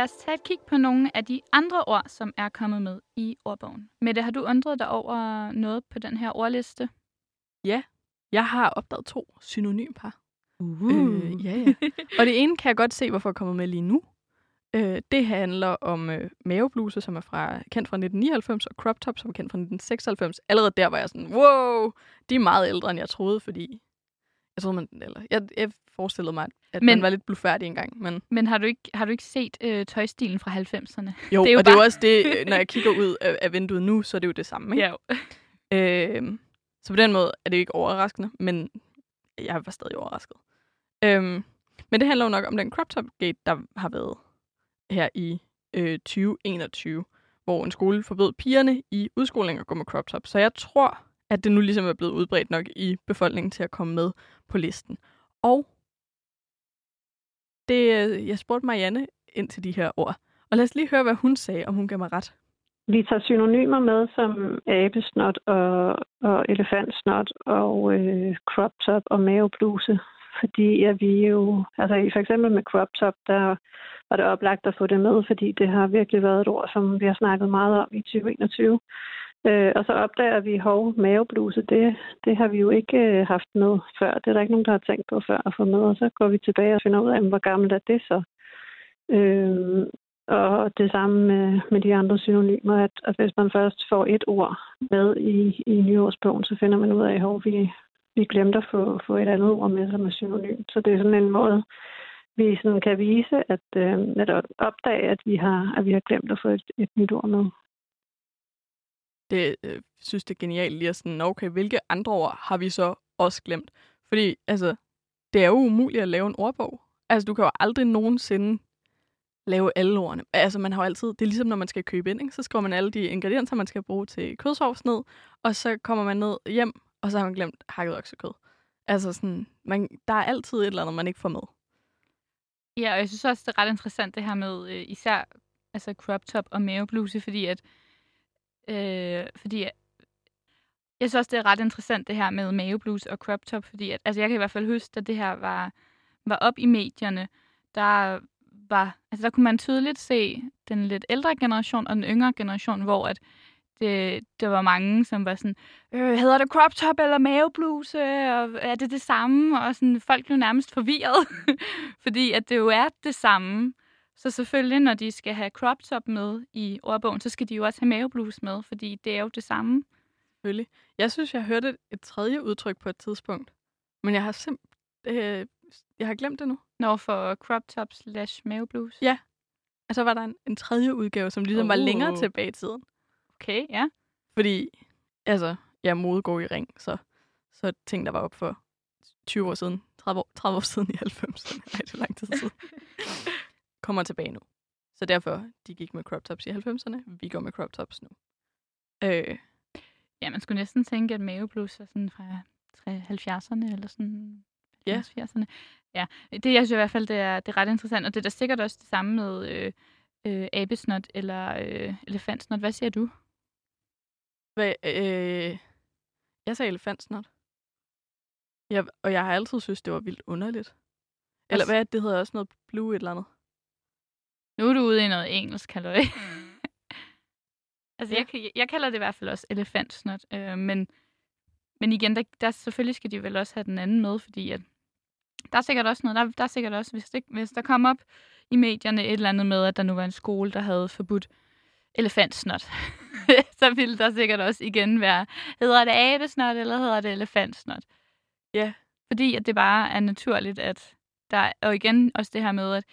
Lad os tage et kig på nogle af de andre ord, som er kommet med i ordbogen. Mette, har du undret dig over noget på den her ordliste? Jeg har opdaget to synonymper. Uh. Øh, ja, ja. Og det ene kan jeg godt se, hvorfor jeg er kommet med lige nu. Øh, det handler om øh, mavebluse, som er fra, kendt fra 1999, og crop top, som er kendt fra 1996. Allerede der var jeg sådan, wow, de er meget ældre, end jeg troede, fordi jeg troede, man, eller, jeg, jeg forestillede mig, at men, man var lidt blufærdig engang. Men Men har du ikke, har du ikke set øh, tøjstilen fra 90'erne? jo, Det er jo og det er jo bare- også det, når jeg kigger ud af, af vinduet nu, så er det jo det samme. Ikke? Ja. Øh, så på den måde er det ikke overraskende, men jeg var stadig overrasket. Øhm, men det handler jo nok om den crop top gate, der har været her i øh, 2021, hvor en skole forbød pigerne i udskoling at gå med crop top. Så jeg tror, at det nu ligesom er blevet udbredt nok i befolkningen til at komme med på listen. Og det, øh, jeg spurgte Marianne ind til de her ord. Og lad os lige høre, hvad hun sagde, om hun gav mig ret. Vi tager synonymer med som abesnot og, og elefantsnot og øh, crop top og mavebluse. Fordi at vi jo, altså i- for eksempel med crop top, der var det oplagt at få det med, fordi det har virkelig været et ord, som vi har snakket meget om i 2021. Øh, og så opdager vi, hov, mavebluse, det, det har vi jo ikke øh, haft med før. Det er der ikke nogen, der har tænkt på før at få med. Og så går vi tilbage og finder ud af, hvor gammelt er det så. Øh, og det samme med, med de andre synonymer, at, at hvis man først får et ord med i, i nyårsbogen, så finder man ud af, hvor vi, vi glemte at få, få et andet ord med, som er synonym. Så det er sådan en måde, vi sådan kan vise, at øh, at opdage, at vi har, at vi har glemt at få et, et nyt ord med. Det øh, synes det er genialt lige at sådan, okay, hvilke andre ord har vi så også glemt? Fordi, altså, det er jo umuligt at lave en ordbog. Altså, du kan jo aldrig nogensinde lave alle ordene. Altså, man har jo altid, det er ligesom, når man skal købe ind, ikke? så skriver man alle de ingredienser, man skal bruge til kødsovs ned, og så kommer man ned hjem, og så har man glemt hakket oksekød. Altså sådan, man, der er altid et eller andet, man ikke får med. Ja, og jeg synes også, det er ret interessant det her med øh, især altså crop top og mavebluse, fordi at øh, fordi jeg synes også, det er ret interessant det her med maveblues og crop top, fordi at, altså jeg kan i hvert fald huske, at det her var, var op i medierne, der var, altså der kunne man tydeligt se den lidt ældre generation og den yngre generation, hvor at det, der var mange, som var sådan, øh, hedder det crop top eller mavebluse, øh, og er det det samme? Og sådan, folk blev nærmest forvirret, fordi at det jo er det samme. Så selvfølgelig, når de skal have crop top med i ordbogen, så skal de jo også have mavebluse med, fordi det er jo det samme. Selvfølgelig. Jeg synes, jeg hørte et tredje udtryk på et tidspunkt, men jeg har simpelthen øh, jeg har glemt det nu. Når for crop top slash mavebluse? Ja. Og så var der en, en tredje udgave, som ligesom uh. var længere tilbage i tiden. Okay, ja. Fordi, altså, jeg mode går i ring, så, så ting, der var op for 20 år siden, 30 år, 30 år siden i 90'erne, nej, det er lang tid siden, kommer tilbage nu. Så derfor, de gik med crop tops i 90'erne, vi går med crop tops nu. Øh. Ja, man skulle næsten tænke, at maveblus er sådan fra 70'erne, eller sådan ja. 80'erne. Ja, det jeg synes i hvert fald, det er, det er ret interessant, og det er da sikkert også det samme med øh, øh, abesnot eller øh, elefantsnot. Hvad siger du? Hvad, øh, jeg sagde elefantsnot. Jeg, og jeg har altid synes det var vildt underligt. Eller hvad det hedder også noget blue et eller andet. Nu er du ude i noget engelsk, kalder det. altså, ja. jeg, jeg kalder det i hvert fald også elefantsnot. Øh, men, men igen, der, der, selvfølgelig skal de vel også have den anden med, fordi at der er sikkert også noget, der, der er sikkert også, hvis, det, hvis der kommer op i medierne et eller andet med, at der nu var en skole, der havde forbudt elefantsnot, så ville der sikkert også igen være, hedder det abesnot, eller hedder det elefantsnot? Ja. Fordi at det bare er naturligt, at der, og igen også det her med, at,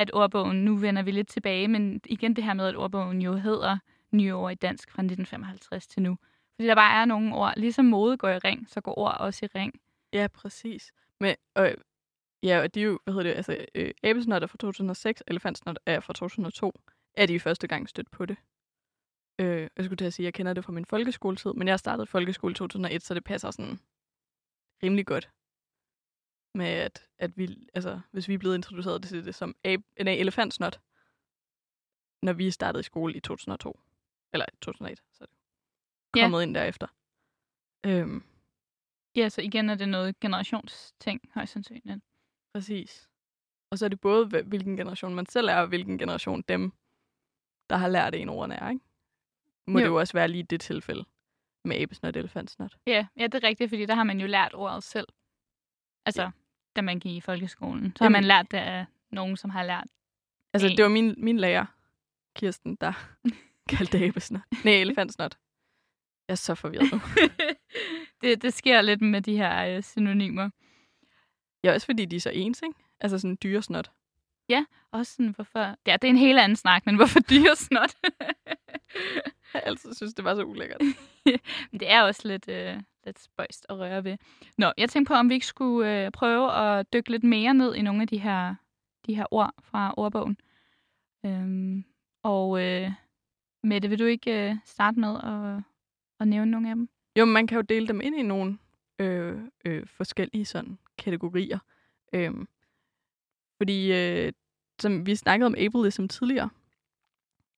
at ordbogen, nu vender vi lidt tilbage, men igen det her med, at ordbogen jo hedder nye ord i dansk fra 1955 til nu. Fordi der bare er nogle ord, ligesom mode går i ring, så går ord også i ring. Ja, præcis. Men, øh, ja, og de er jo, hvad hedder det, altså, øh, abesnot er fra 2006, elefantsnot er fra 2002 er de første gang stødt på det. Øh, jeg skulle til at sige, at jeg kender det fra min folkeskoletid, men jeg startede folkeskole i 2001, så det passer sådan rimelig godt med, at, at vi, altså, hvis vi er blevet introduceret til det som ab, nej, elefantsnot, når vi startede i skole i 2002. Eller 2001, så er det kommet ja. ind derefter. Øhm. Ja, så igen er det noget generationsting, højst sandsynligt. Præcis. Og så er det både, hvilken generation man selv er, og hvilken generation dem, der har lært en ordene er, ikke? Må jo. det jo også være lige det tilfælde med abesnot og elefantsnot. Ja, ja, det er rigtigt, fordi der har man jo lært ordet selv. Altså, ja. Da man gik i folkeskolen. Så Jamen. har man lært det af nogen, som har lært Altså, en. det var min, min lærer, Kirsten, der kaldte det abesnot. Nej, elefantsnot. Jeg er så forvirret nu. det, det sker lidt med de her øh, synonymer. Ja, også fordi de er så ens, ikke? Altså sådan dyresnot. Ja, også sådan, hvorfor... Ja, det er en helt anden snak, men hvorfor dyresnot? jeg altid synes, det var så ulækkert. men det er også lidt, øh, lidt spøjst at røre ved. Nå, jeg tænkte på, om vi ikke skulle øh, prøve at dykke lidt mere ned i nogle af de her, de her ord fra ordbogen. Øhm, og øh, Mette, vil du ikke øh, starte med at, at nævne nogle af dem? Jo, man kan jo dele dem ind i nogle øh, øh, forskellige sådan kategorier. Øhm, fordi, øh, som vi snakkede om ableism tidligere,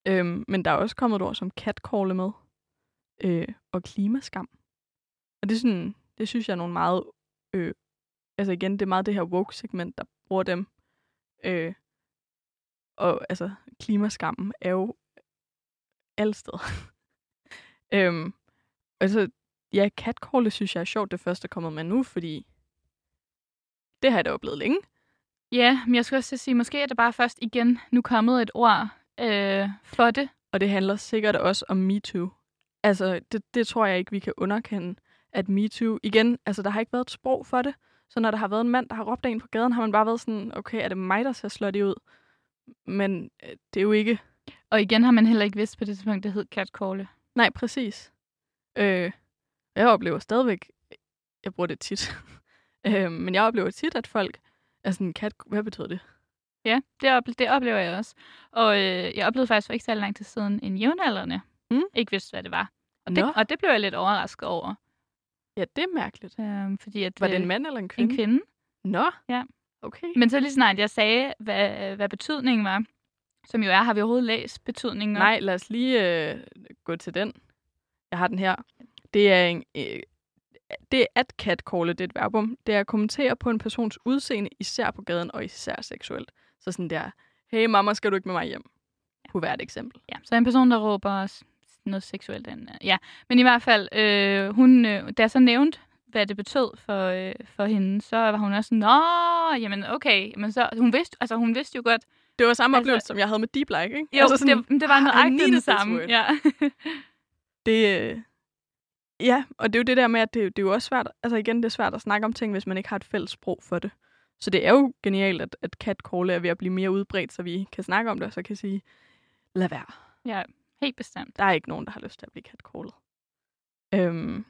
øhm, men der er også kommet et ord som catcalle med, øh, og klimaskam. Og det, er sådan, det synes jeg er nogle meget... Øh, altså igen, det er meget det her woke-segment, der bruger dem. Øh, og altså, klimaskammen er jo alle steder. øhm, altså, ja, catcalle synes jeg er sjovt, det første er kommet med nu, fordi det har jeg da oplevet længe. Ja, men jeg skal også sige, måske er det bare først igen nu kommet et ord øh, for det. Og det handler sikkert også om MeToo. Altså, det, det tror jeg ikke, vi kan underkende, at MeToo... Igen, altså, der har ikke været et sprog for det, Så når der har været en mand, der har råbt en på gaden, har man bare været sådan, okay, er det mig, der ser slutty ud? Men øh, det er jo ikke... Og igen har man heller ikke vidst på det tidspunkt, det hed catcalle. Nej, præcis. Øh, jeg oplever stadigvæk, jeg bruger det tit, øh, men jeg oplever tit, at folk er sådan, kat, hvad betyder det? Ja, det, ople- det oplever jeg også. Og øh, jeg oplevede faktisk for ikke så lang tid siden en jævnaldrende. Mm. Ikke vidste, hvad det var. Og Nå. det, og det blev jeg lidt overrasket over. Ja, det er mærkeligt. Øh, fordi at, Var det øh, en mand eller en kvinde? En kvinde. Nå. Ja. Okay. Men så lige snart jeg sagde, hvad, hvad betydningen var, som jo er, har vi overhovedet læst betydningen? Nej, lad os lige øh, gå til den. Jeg har den her. Det er en, øh, det er at catcalle, det er et verbum. Det er at kommentere på en persons udseende, især på gaden og især seksuelt. Så sådan der, hey mamma, skal du ikke med mig hjem? Kunne være et eksempel. Ja, så en person, der råber noget seksuelt. an- Ja, men i hvert fald, øh, hun, øh, da jeg så nævnte, hvad det betød for, øh, for hende, så var hun også sådan, Nå, jamen okay. Men så, hun, vidste, altså, hun vidste jo godt, Det var samme Altså- oplevelse, som jeg havde med Deep Like, ikke? jo, altså det, det var "Ah, needed den this samme. word." Ja. Det, øh, ja, og det er jo det der med, at det, det er jo også svært, altså igen, det er svært at snakke om ting, hvis man ikke har et fælles sprog for det. Så det er jo genialt, at, at catcall er ved at blive mere udbredt, så vi kan snakke om det, og så kan sige, lad være. ja, helt bestemt. Der er ikke nogen, der har lyst til at blive catcallet. Øhm,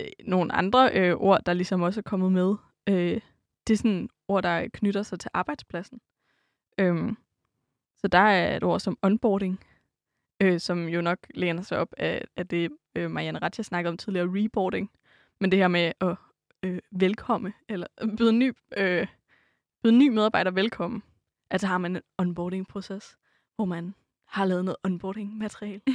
øh, nogle andre øh, ord, der ligesom også er kommet med, øh, det er sådan ord, der knytter sig til arbejdspladsen. Øhm, så der er et ord som onboarding, øh, som jo nok læner sig op af, af det, øh, Marianne Ratcha snakkede om tidligere, reboarding. Men det her med at øh, velkomme, eller byde ny, øh, byde ny medarbejder velkommen. Altså har man en onboarding-proces, hvor man har lavet noget onboarding-materiale.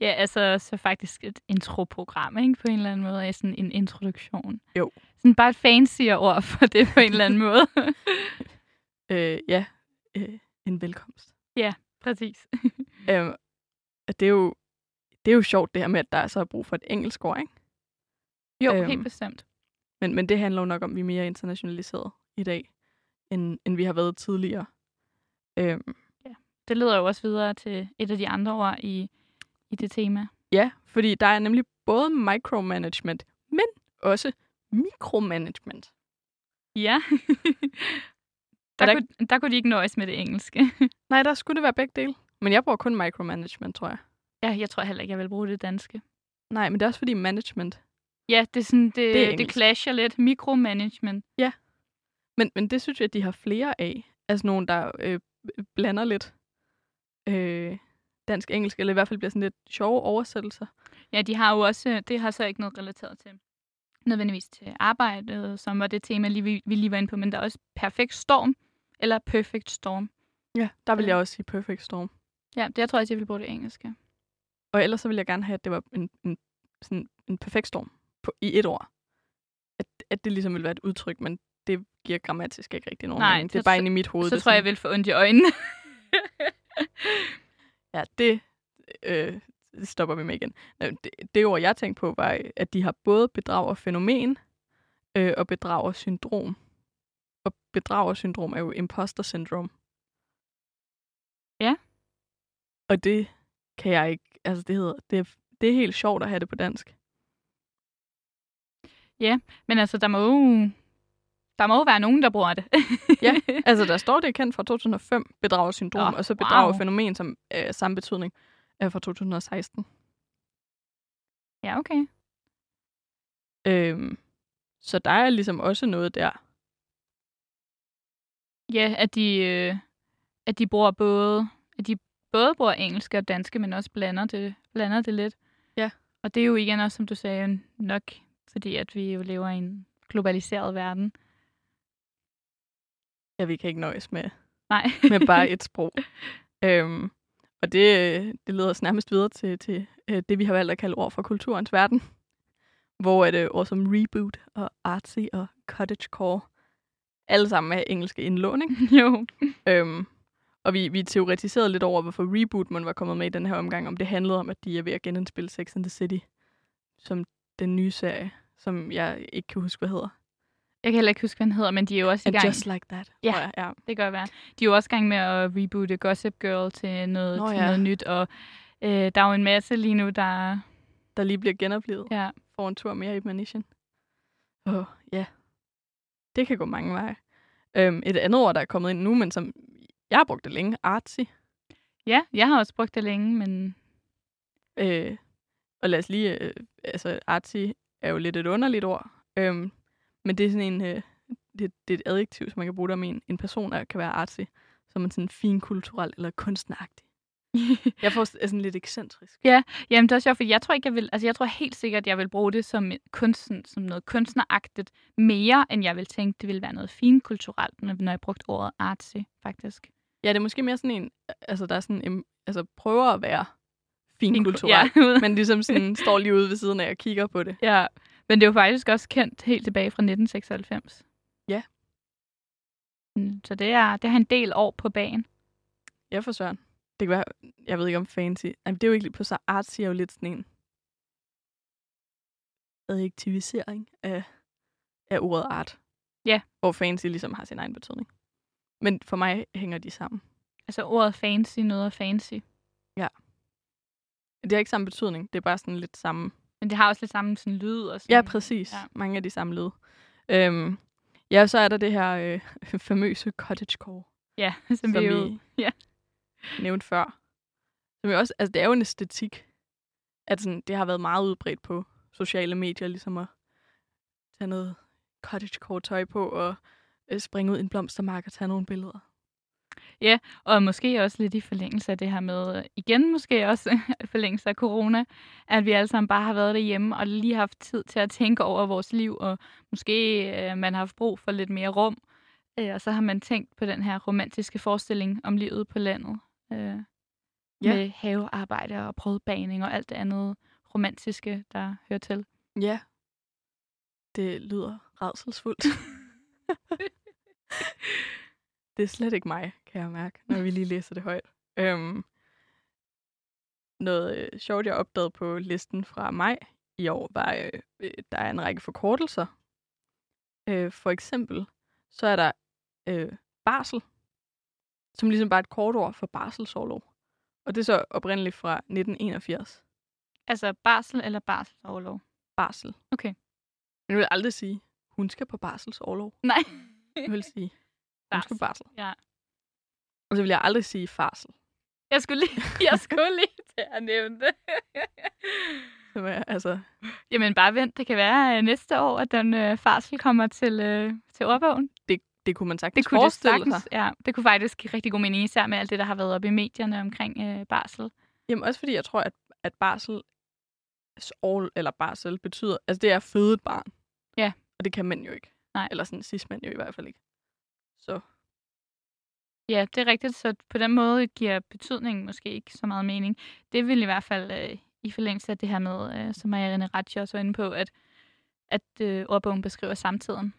Ja, altså så faktisk et introprogram, ikke? På en eller anden måde. Sådan en introduktion. Jo. Sådan bare et fancier ord for det på en eller anden måde. øh, ja, øh, en velkomst. Præcis. Øh, det, er jo, det er jo sjovt det her med, at der så er brug for et engelsk ord, ikke? Jo, Øhm. helt bestemt. Men, Men, det handler jo nok om, at vi er mere internationaliseret i dag, end, end vi har været tidligere. Øhm, det leder jo også videre til et af de andre ord i, i det tema. ja, fordi der er nemlig både micromanagement, men også mikromanagement. Ja. der, der- kunne, der kunne de ikke nøjes med det engelske. Nej, der skulle det være begge dele. Men jeg bruger kun micromanagement, tror jeg. ja, jeg tror heller ikke, jeg vil bruge det danske. Nej, men det er også fordi management. Ja, det, er sådan, det, Det er det, clasher lidt. Mikromanagement. Men, men det synes jeg, at de har flere af. Altså nogen, der øh, blander lidt øh, dansk-engelsk, eller i hvert fald bliver sådan lidt sjove oversættelser. Ja, de har jo også, det har så ikke noget relateret til nødvendigvis til arbejdet, som var det tema, lige, vi, lige var inde på, men der er også perfekt storm, eller perfect storm. Ja, der vil Ja. jeg også sige perfect storm. Ja, det jeg tror jeg, jeg vil bruge det engelske. Og ellers så vil jeg gerne have, at det var en, en, sådan en perfekt storm på, i et ord. At, at det ligesom vil være et udtryk, men det giver grammatisk ikke rigtig nogen Nej, mening. Det er bare inde i mit hoved. Så det tror jeg, jeg vil få ondt i øjnene. Ja, det, øh, stopper vi med igen. Det, det ord, jeg tænkte på, var, at de har både bedragerfænomen øh, og bedragersyndrom. Og bedragersyndrom er jo imposter syndrom. Ja. Og det kan jeg ikke, altså det hedder, det, er- det er helt sjovt at have det på dansk. Men altså, der må jo, der må jo være nogen, der bruger det. Ja. Altså der står, det er kendt fra 2005, bedragersyndrom, Nå, og så wow. bedragerfænomen, som er samme betydning, er fra 2016. ja, okay. Øhm, så der er ligesom også noget der. Ja, at de, øh, at de bruger både, at de både bruger engelsk og danske, men også blander det, blander det lidt. Ja. Og det er jo igen også, som du sagde, nok fordi, at vi jo lever i en globaliseret verden. Ja, vi kan ikke nøjes med, Nej. med bare et sprog. øhm, og det, det leder os nærmest videre til, til øh, det, vi har valgt at kalde ord fra kulturens verden. Hvor er det ord som reboot og artsy og cottagecore alle sammen er engelske indlån, ikke? jo. Øhm, og vi, vi teoretiserede lidt over, hvorfor Reboot man var kommet med i den her omgang, om det handlede om, at de er ved at genindspille Sex and the City, som den nye serie, som jeg ikke kan huske, hvad hedder. Jeg kan heller ikke huske, hvad den hedder, men de er jo også i And gang. Just Like That, Ja. jeg. Ja. Det kan godt være. De er jo også i gang med at reboote Gossip Girl til noget, Nå til ja. noget nyt, og øh, der er jo en masse lige nu, der... Der lige bliver genoplevet Ja, for en tur mere i Manition. Åh, ja. det kan gå mange veje. Øhm, et andet ord, der er kommet ind nu, men som jeg har brugt det længe, artsy. Ja, jeg har også brugt det længe, men Øh, og lad os lige, øh, altså artsy er jo lidt et underligt ord, øhm, men det er sådan en, øh, det, det er et adjektiv, som man kan bruge der med en, en person, der kan være artsy, som er sådan fin kulturel eller kunstneragtig. Jeg får sådan lidt ekscentrisk. Ja, jamen det er også sjovt, for jeg tror ikke, jeg vil, altså jeg tror helt sikkert, jeg vil bruge det som, en kunsten, som noget kunstneragtigt mere, end jeg vil tænke, det ville være noget finkulturelt, når jeg brugte ordet artsy, faktisk. Ja, det er måske mere sådan en, altså der er sådan en, altså prøver at være fin Fin- kulturel, Ja. men ligesom sådan står lige ude ved siden af og kigger på det. ja, men det er jo faktisk også kendt helt tilbage fra 1996. Ja. Mm, Så det, er, det har en del år på banen. Ja, for søren. Det kan være, jeg ved ikke om fancy. Jamen, det er jo ikke på så artsy er jo lidt sådan en adjektivisering af, af ordet art. Ja. Hvor fancy ligesom har sin egen betydning. Men for mig hænger de sammen. Altså ordet fancy, noget er fancy. Det har ikke samme betydning. Det er bare sådan lidt samme. Men det har også lidt samme sådan lyd. Og sådan, Ja, præcis. Ja. Ja. Mange af de samme led. Øhm, ja, så er der det her øh, famøse cottagecore, Ja, som, som vi jo... ja. nævnte før. Som jo også, altså det er jo en æstetik, at sådan, det har været meget udbredt på sociale medier, ligesom at tage noget cottagecore tøj på og springe ud i en blomstermark og tage nogle billeder. Og måske også lidt i forlængelse af det her med, igen måske også i forlængelse af corona, at vi alle sammen bare har været derhjemme og lige haft tid til at tænke over vores liv, og måske øh, man har haft brug for lidt mere rum. Øh, og så har man tænkt på den her romantiske forestilling om livet på landet. Øh, Ja. Med havearbejde og brødbaning og alt det andet romantiske, der hører til. Ja, det lyder redselsfuldt. det er slet ikke mig, kan jeg mærke, når vi lige læser det højt. Øhm, noget øh, sjovt, jeg opdagede på listen fra maj i år, var, øh, øh, der er en række forkortelser. Øh, for eksempel, så er der øh, barsel, som ligesom bare er et kort ord for barselsårlov. Og det er så oprindeligt fra 1981. Altså barsel eller barselsoverlov? Barsel. Okay. Men jeg vil aldrig sige, hun skal på barselsårlov. Nej. Jeg vil sige, hun skal på barsel. Ja. Og så vil jeg aldrig sige farsel. Jeg skulle lige, jeg skulle lige til at nævne det. Som er, altså, Jamen bare vent, det kan være uh, næste år, at den uh, farsel kommer til, uh, til ordbogen. det kunne man sagtens Det kunne det forestille sagtens, sig. ja. Det kunne faktisk give rigtig god mening, især med alt det, der har været oppe i medierne omkring uh, barsel. Jamen også fordi jeg tror, at, at barsel, all, eller barsel betyder, altså det er at føde et barn. Ja. Og det kan mænd jo ikke. Nej. Eller sådan sidst mænd jo i hvert fald ikke. Så Ja, det er rigtigt, så på den måde giver betydningen måske ikke så meget mening. Det vil i hvert fald uh, i forlængelse af det her med, uh, som Marianne Ratche også var inde på, at, at uh, ordbogen beskriver samtiden.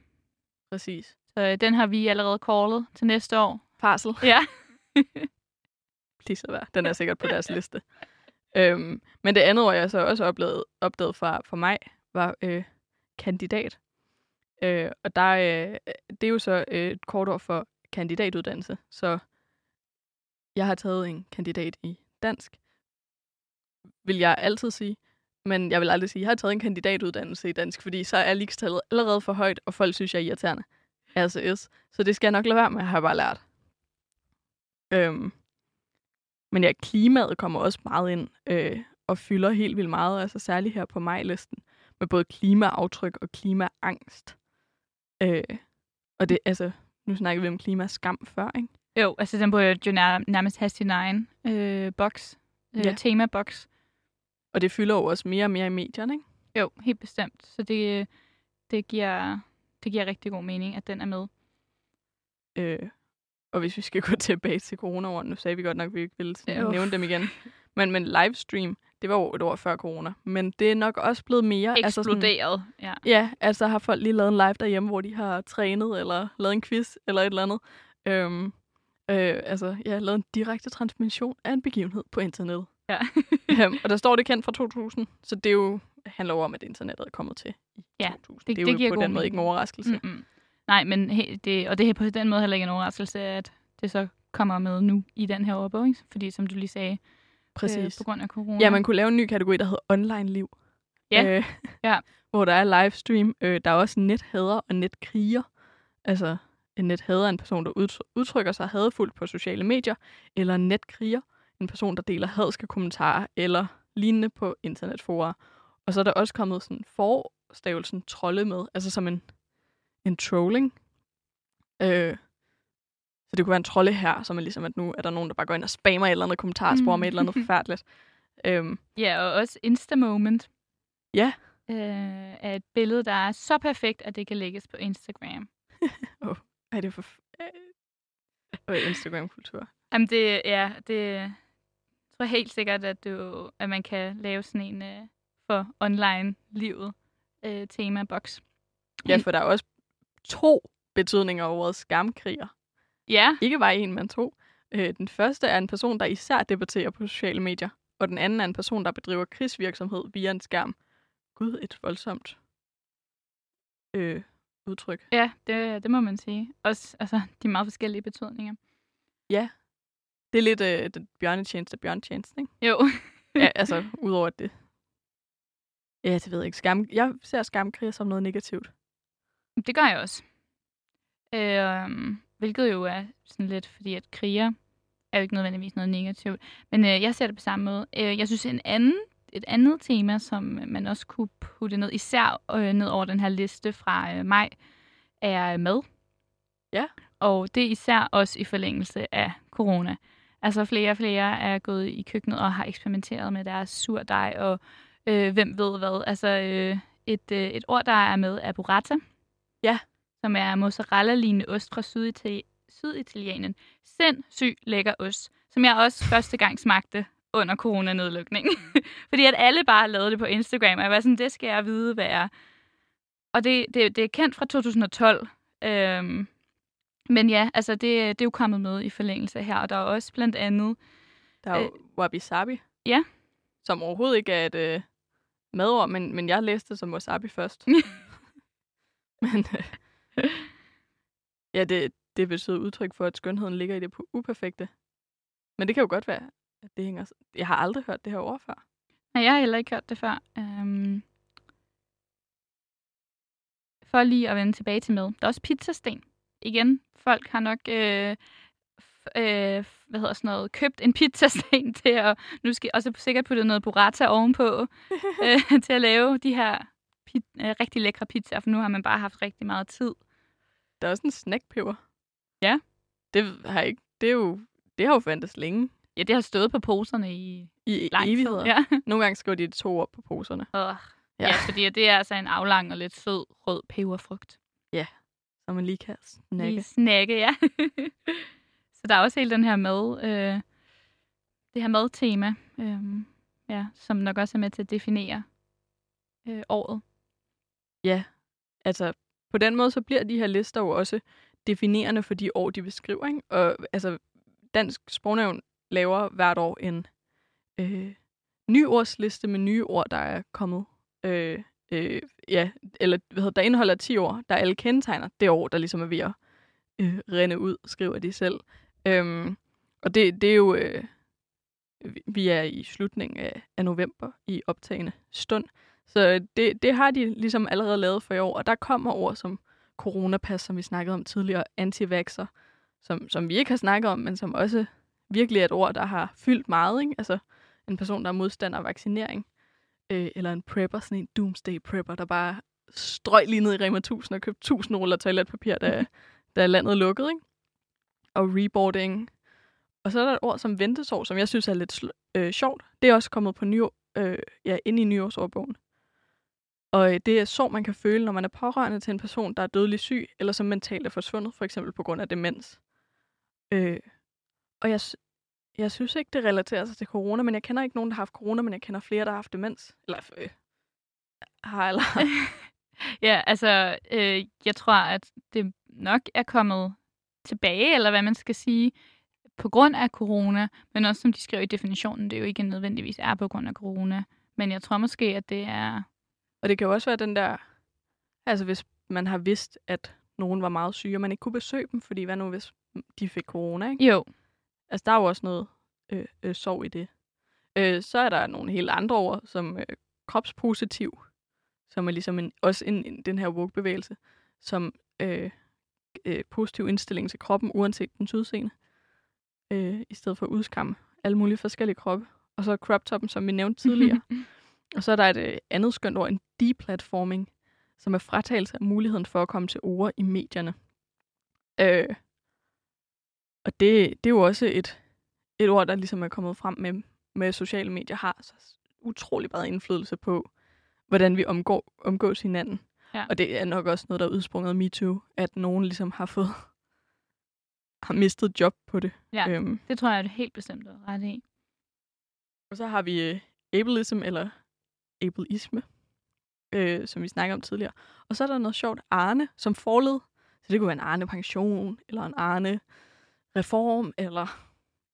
præcis. Så uh, den har vi allerede callet til næste år. Farsel. Ja. Please være. Den er sikkert på deres liste. Øhm, men det andet ord, jeg så også oplevet, opdaget fra, fra mig, var øh, kandidat. Øh, og der, øh, det er jo så øh, et kort ord for kandidatuddannelse. Så jeg har taget en kandidat i dansk, vil jeg altid sige. Men jeg vil aldrig sige, at jeg har taget en kandidatuddannelse i dansk, fordi så er ligestallet allerede for højt, og folk synes, jeg er irriterende. Altså is. Så det skal jeg nok lade være med, har jeg bare lært. Øhm, men ja, klimaet kommer også meget ind øh, og fylder helt vildt meget, altså særligt her på majlisten, med både klimaaftryk og klimaangst. Øh, og det, altså, nu snakker vi om klimaskam før, ikke? Jo, altså den burde jo nær, nærmest have sin egen øh, boks, øh, Ja. temaboks. Og det fylder jo også mere og mere i medierne, ikke? Jo, helt bestemt. Så det, det, giver, det giver rigtig god mening, at den er med. Øh, og hvis vi skal gå tilbage til corona nu sagde vi godt nok, at vi ikke ville nævne dem igen. Men, men livestream, det var jo et år før corona. Men det er nok også blevet mere... Altså sådan, Eksploderet. ja. Ja, altså har folk lige lavet en live derhjemme, hvor de har trænet, eller lavet en quiz, eller et eller andet. Øhm, øh, altså, ja, lavet en direkte transmission af en begivenhed på internettet. Ja. øhm, og der står det kendt fra 2000, så det er jo, handler jo om, at internettet er kommet til i Ja, 2000. det- det er det jo giver på den måde ikke en mening. overraskelse. Mm. Mm-mm. Nej, men he, det, og det er på den måde heller ikke en overraskelse, at det så kommer med nu i den her ordbog, ikke? Fordi som du lige sagde, Præcis. Øh, på grund af corona. Ja, man kunne lave en ny kategori, der hedder online-liv. Ja. Øh, Ja. Hvor der er livestream. Øh, der er også nethader og netkriger. Altså, en nethader er en person, der udtry- udtrykker sig hadfuldt på sociale medier, eller en netkriger, en person, der deler hadske kommentarer eller lignende på internetforer. Og så er der også kommet sådan forstavelsen trolde med, altså som en, en trolling. Øh, så det kunne være en trolde her, som er ligesom, at nu er der nogen, der bare går ind og spammer et eller andet kommentarspor mm. med et eller andet forfærdeligt. Øhm, Ja, og også Insta-moment. Ja. Øh, er et billede, der er så perfekt, at det kan lægges på Instagram. ej, det er for... Øh, Instagram-kultur. Jamen, det, ja, det tror helt sikkert, at, du, at man kan lave sådan en øh, for online-livet øh, tema-boks. Ja, for der er også to betydninger over ordet skamkriger. Ja, Ikke bare en, men to. Øh, den første er en person, der især debatterer på sociale medier, og den anden er en person, der bedriver krigsvirksomhed via en skærm. Gud, et voldsomt øh, udtryk. ja det, det må man sige. Også altså, de meget forskellige betydninger. Det er lidt øh, den bjørnetjeneste af bjørnetjenesten, ikke? Jo. Ja, altså, udover det... Ja, det ved jeg ikke. Skam... Jeg ser skamkriger som noget negativt. Det gør jeg også. Øh, hvilket jo er sådan lidt, fordi at kriger er jo ikke nødvendigvis noget negativt. Men øh, jeg ser det på samme måde. Øh, jeg synes, en anden, et andet tema, som man også kunne putte ned, især øh, ned over den her liste fra øh, maj, er mad. Ja. Og det er især også i forlængelse af corona. Altså flere og flere er gået i køkkenet og har eksperimenteret med deres surdej og øh, hvem ved hvad. Altså øh, et, øh, et ord, der er med, er burrata. Ja. Som er mozzarella-lignende ost fra Syditali- Syditalien. Sindssygt lækker ost, som jeg også første gang smagte under coronanedlukningen. Fordi at alle bare lavede det på Instagram, og jeg var sådan, det skal jeg vide, hvad er. Og det, det, det er kendt fra 2012. Øhm, men ja, altså det, det er jo kommet med i forlængelse her, og der er også blandt andet Der er jo wabi sabi. ja. Som overhovedet ikke er et øh, madord, men, men jeg læste det som wasabi først. men øh, ja, det, det betyder udtryk for, at skønheden ligger i det uperfekte. Men det kan jo godt være, at det hænger... Jeg har aldrig hørt det her ord før. Nej, jeg har heller ikke hørt det før. Øhm, for lige at vende tilbage til med. Der er også pizzasten. Igen, folk har nok øh, øh, hvad hedder sådan noget, købt en pizzasten til at, nu skal også sikkert putte noget burrata ovenpå, øh, til at lave de her pit, øh, rigtig lækre pizzaer, for nu har man bare haft rigtig meget tid. Der er også en snackpeber. Ja. Det har ikke... Det er jo... Det har jo fandtes længe. Ja, det har stået på poserne i I lang evigheder. tid. Ja. Nogle gange skriver de to ord på poserne. Uh, Ja. ja. ja, fordi det er altså en aflang og lidt sød rød peberfrugt. Så man lige kan snakke. Lige snakke, ja. så der er også hele den her mad, øh, det her madtema, øh, ja, som nok også er med til at definere øh, året. Ja, altså på den måde, så bliver de her lister jo også definerende for de år, de beskriver. Ikke? Og altså, Dansk Sprognævn laver hvert år en øh, nyordsliste med nye ord, der er kommet. Øh, øh, ja, eller hvad hedder, der indeholder 10 år, der alle kendetegner det år, der ligesom er ved at øh, rende ud, skriver de selv. Øhm, og det, det er jo... Øh, vi- vi er i slutningen af, af november i optagende stund. Så det, det har de ligesom allerede lavet for i år, og der kommer ord som coronapas, som vi snakkede om tidligere, antivaxer, som, som vi ikke har snakket om, men som også virkelig er et ord, der har fyldt meget. Ikke? Altså en person, der er modstander af vaccinering, øh, eller en prepper, sådan en doomsday prepper, der bare strøg lige ned i Rema 1000 og købte 1000 ruller toiletpapir, da, da landet lukkede. Ikke? Og reboarding. Og så er der et ord som ventesår, som jeg synes er lidt øh, sjovt. Det er også kommet på ny, øh, ja, ind i nyårsordbogen. Og øh, det er sorg, man kan føle, når man er pårørende til en person, der er dødelig syg, eller som mentalt er forsvundet, for eksempel på grund af demens. Øh, og jeg, jeg synes ikke, det relaterer sig til corona, men jeg kender ikke nogen, der har haft corona, men jeg kender flere, der har haft demens. Eller øh, har eller ja, altså, øh, jeg tror, at det nok er kommet tilbage, eller hvad man skal sige, på grund af corona, men også som de skrev i definitionen, det er jo ikke nødvendigvis er på grund af corona. Men jeg tror måske, at det er... Og det kan jo også være den der, altså hvis man har vidst, at nogen var meget syge, og man ikke kunne besøge dem, fordi hvad nu hvis de fik corona, ikke? Jo, Altså der er jo også noget øh, øh, sorg i det. Øh, så er der nogle helt andre ord, som øh, kropspositiv, som er ligesom en, også en, en, den her woke-bevægelse, som øh, øh, positiv indstilling til kroppen, uanset dens udseende. Øh, I stedet for at udskamme alle mulige forskellige kroppe. Og så crop toppen, som vi nævnte tidligere. og så er der et øh, andet skønt ord, en deplatforming, som er fratagelse af muligheden for at komme til ord i medierne. Øh, og det, det er jo også et, et ord, der ligesom er kommet frem med, med sociale medier, har så utrolig meget indflydelse på, hvordan vi omgår, omgås hinanden. Ja. Og det er nok også noget, der er udsprunget af MeToo, at nogen ligesom har fået har mistet job på det. Ja. Øhm, Det tror jeg er det helt bestemt ret i. og så har vi øh, ableism, eller ableisme, øh, som vi snakkede om tidligere. Og så er der noget sjovt, Arne, som forled. Så det kunne være en Arne pension, eller en Arne reform, eller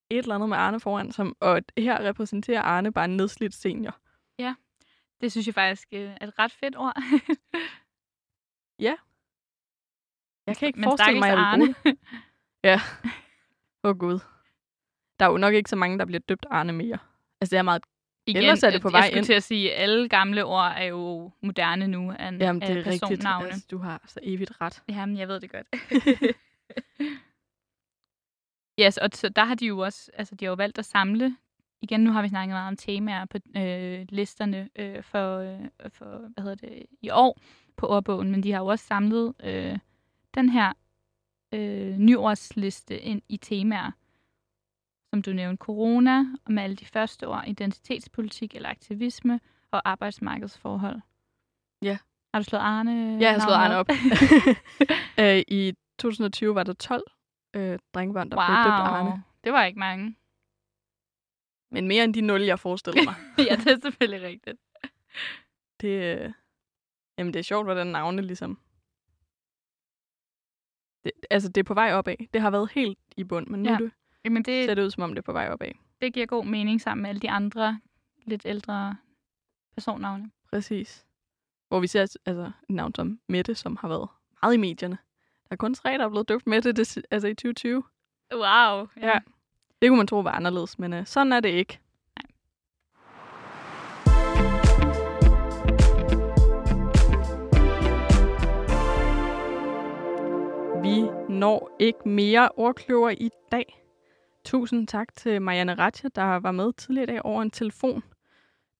et eller andet med Arne foran. Som, og her repræsenterer Arne bare en nedslidt senior. Det synes jeg faktisk øh, er et ret fedt ord. Jeg kan ikke Men forestille mig, at jeg vil bruge. Ja. Åh oh, gud. Der er jo nok ikke så mange, der bliver døbt Arne mere. Altså, det er meget... Igen, Ellers er det på jeg vej skulle ind. til at sige, at alle gamle ord er jo moderne nu af, Jamen, det af er rigtigt. personnavne. Altså, du har så evigt ret. Jamen, jeg ved det godt. yes, og så der har de jo også, altså de har jo valgt at samle, igen nu har vi snakket meget om temaer på øh, listerne øh, for, øh, for, hvad hedder det, i år på ordbogen, men de har jo også samlet øh, den her øh, nyordsliste ind i temaer, som du nævnte, corona, og med alle de første ord, identitetspolitik eller aktivisme og arbejdsmarkedsforhold. Ja. Har du slået Arne Ja, jeg har slået Arne op. øh, I 2020 var der 12 øh, drengebørn, der wow, blev døbt Arne. det var ikke mange. Men mere end de nul, jeg forestillede mig. ja, det er selvfølgelig rigtigt. det, øh, jamen, det er sjovt, hvordan navne ligesom... Det, altså, det er på vej opad. Det har været helt i bund, men nu Ja. ja. det, Jamen, det, ser det ud, som om det er på vej opad. det giver god mening sammen med alle de andre lidt ældre personnavne. Præcis. Hvor vi ser altså, et navn som Mette, som har været meget i medierne. Der er kun tre, der er blevet døbt Mette det, altså i 2020. Wow. Ja. Det kunne man tro var anderledes, men øh, sådan er det ikke. Vi når ikke mere ordkløver i dag. Tusind tak til Marianne Ratje, der var med tidligere i dag over en telefon.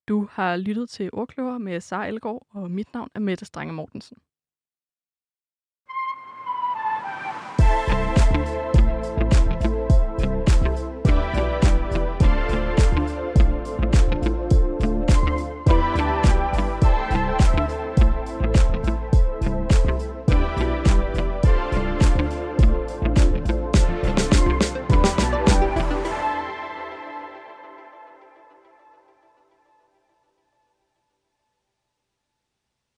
Du har lyttet til Ordkløver med Sara Elgård, og mit navn er Mette Strange Mortensen.